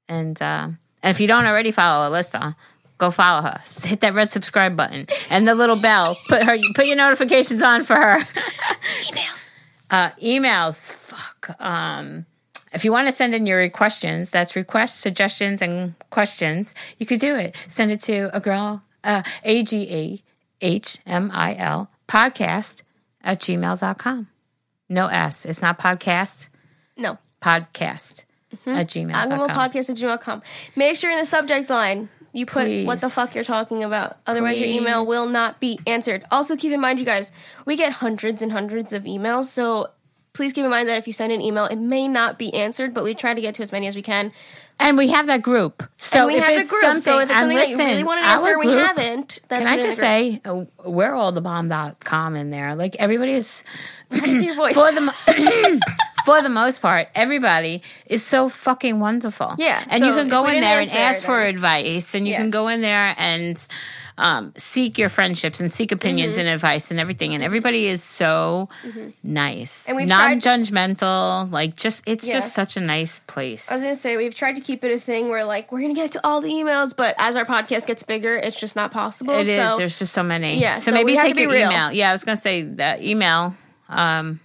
Speaker 2: And uh, and if you don't already follow Alyssa, go follow her. Hit that red subscribe button and the little bell. Put her put your notifications on for her.
Speaker 1: Emails.
Speaker 2: Uh, emails. Fuck. Um, if you want to send in your questions, that's requests, suggestions, and questions, you could do it. Send it to a girl, uh, A G A H M I L podcast at gmail.com. No S. It's not podcast,
Speaker 1: No.
Speaker 2: podcast at gmail.com.
Speaker 1: Agahmil podcast at gmail.com. Make sure in the subject line you put what the fuck you're talking about. Otherwise, your email will not be answered. Also, keep in mind, you guys, we get hundreds and hundreds of emails. So please keep in mind that if you send an email, it may not be answered, but we try to get to as many as we can.
Speaker 2: And we have that group. So
Speaker 1: and we
Speaker 2: if
Speaker 1: have
Speaker 2: it's
Speaker 1: the group.
Speaker 2: something,
Speaker 1: So if it's something that you really
Speaker 2: listen,
Speaker 1: want to answer, we haven't. Then
Speaker 2: Can I just say, uh, we're all the bomb.com in there. Like everybody is
Speaker 1: to your voice.
Speaker 2: for the for the most part, everybody is so fucking wonderful.
Speaker 1: Yeah,
Speaker 2: and
Speaker 1: so
Speaker 2: you can go in there and ask for advice, and you
Speaker 1: Yeah.
Speaker 2: can go in there and um, seek your friendships and seek opinions
Speaker 1: Mm-hmm.
Speaker 2: and advice and everything. And everybody is so nice,
Speaker 1: And we've
Speaker 2: non-judgmental. Like, just it's
Speaker 1: Yeah.
Speaker 2: just such a nice place.
Speaker 1: I was gonna say we've tried to keep it a thing where like we're gonna get to all the emails, but as our podcast gets bigger, it's just not possible.
Speaker 2: It is.
Speaker 1: so
Speaker 2: There's just so many.
Speaker 1: Yeah,
Speaker 2: So,
Speaker 1: so
Speaker 2: maybe take your
Speaker 1: real.
Speaker 2: email. Yeah, I was gonna say that email. Um,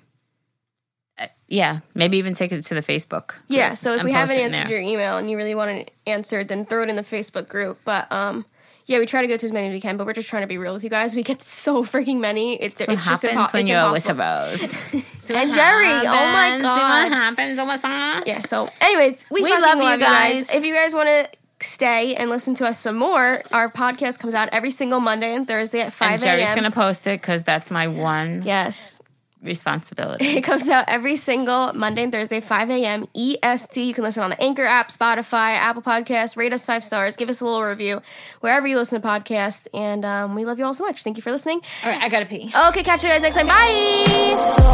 Speaker 2: yeah, maybe even take it to the Facebook.
Speaker 1: yeah. So if
Speaker 2: and
Speaker 1: we haven't answered your email and you really want it answered, then throw it in the Facebook group. But um, yeah, we try to go to as many as we can, but we're just trying to be real with you guys. We get so freaking many. It's, it's just
Speaker 2: happens
Speaker 1: impo-
Speaker 2: when
Speaker 1: it's
Speaker 2: you're
Speaker 1: impossible.
Speaker 2: with a rose. See
Speaker 1: And Geri, oh my
Speaker 2: happens,
Speaker 1: God.
Speaker 2: what happens, Alyssa?
Speaker 1: Yeah. So, anyways, we,
Speaker 2: We love
Speaker 1: love
Speaker 2: you
Speaker 1: guys.
Speaker 2: guys.
Speaker 1: If you guys want to stay and listen to us some more, our podcast comes out every single Monday and Thursday at
Speaker 2: And
Speaker 1: five
Speaker 2: Geri's
Speaker 1: a.m.
Speaker 2: gonna post it because that's my one
Speaker 1: yes.
Speaker 2: Responsibility.
Speaker 1: It comes out every single Monday and Thursday, 5 a.m. EST. You can listen on the Anchor app, Spotify, Apple Podcasts. Rate us five stars. Give us a little review wherever you listen to podcasts. And um, we love you all so much. Thank you for listening.
Speaker 2: All right, I gotta pee.
Speaker 1: Okay, catch you guys next time. Bye.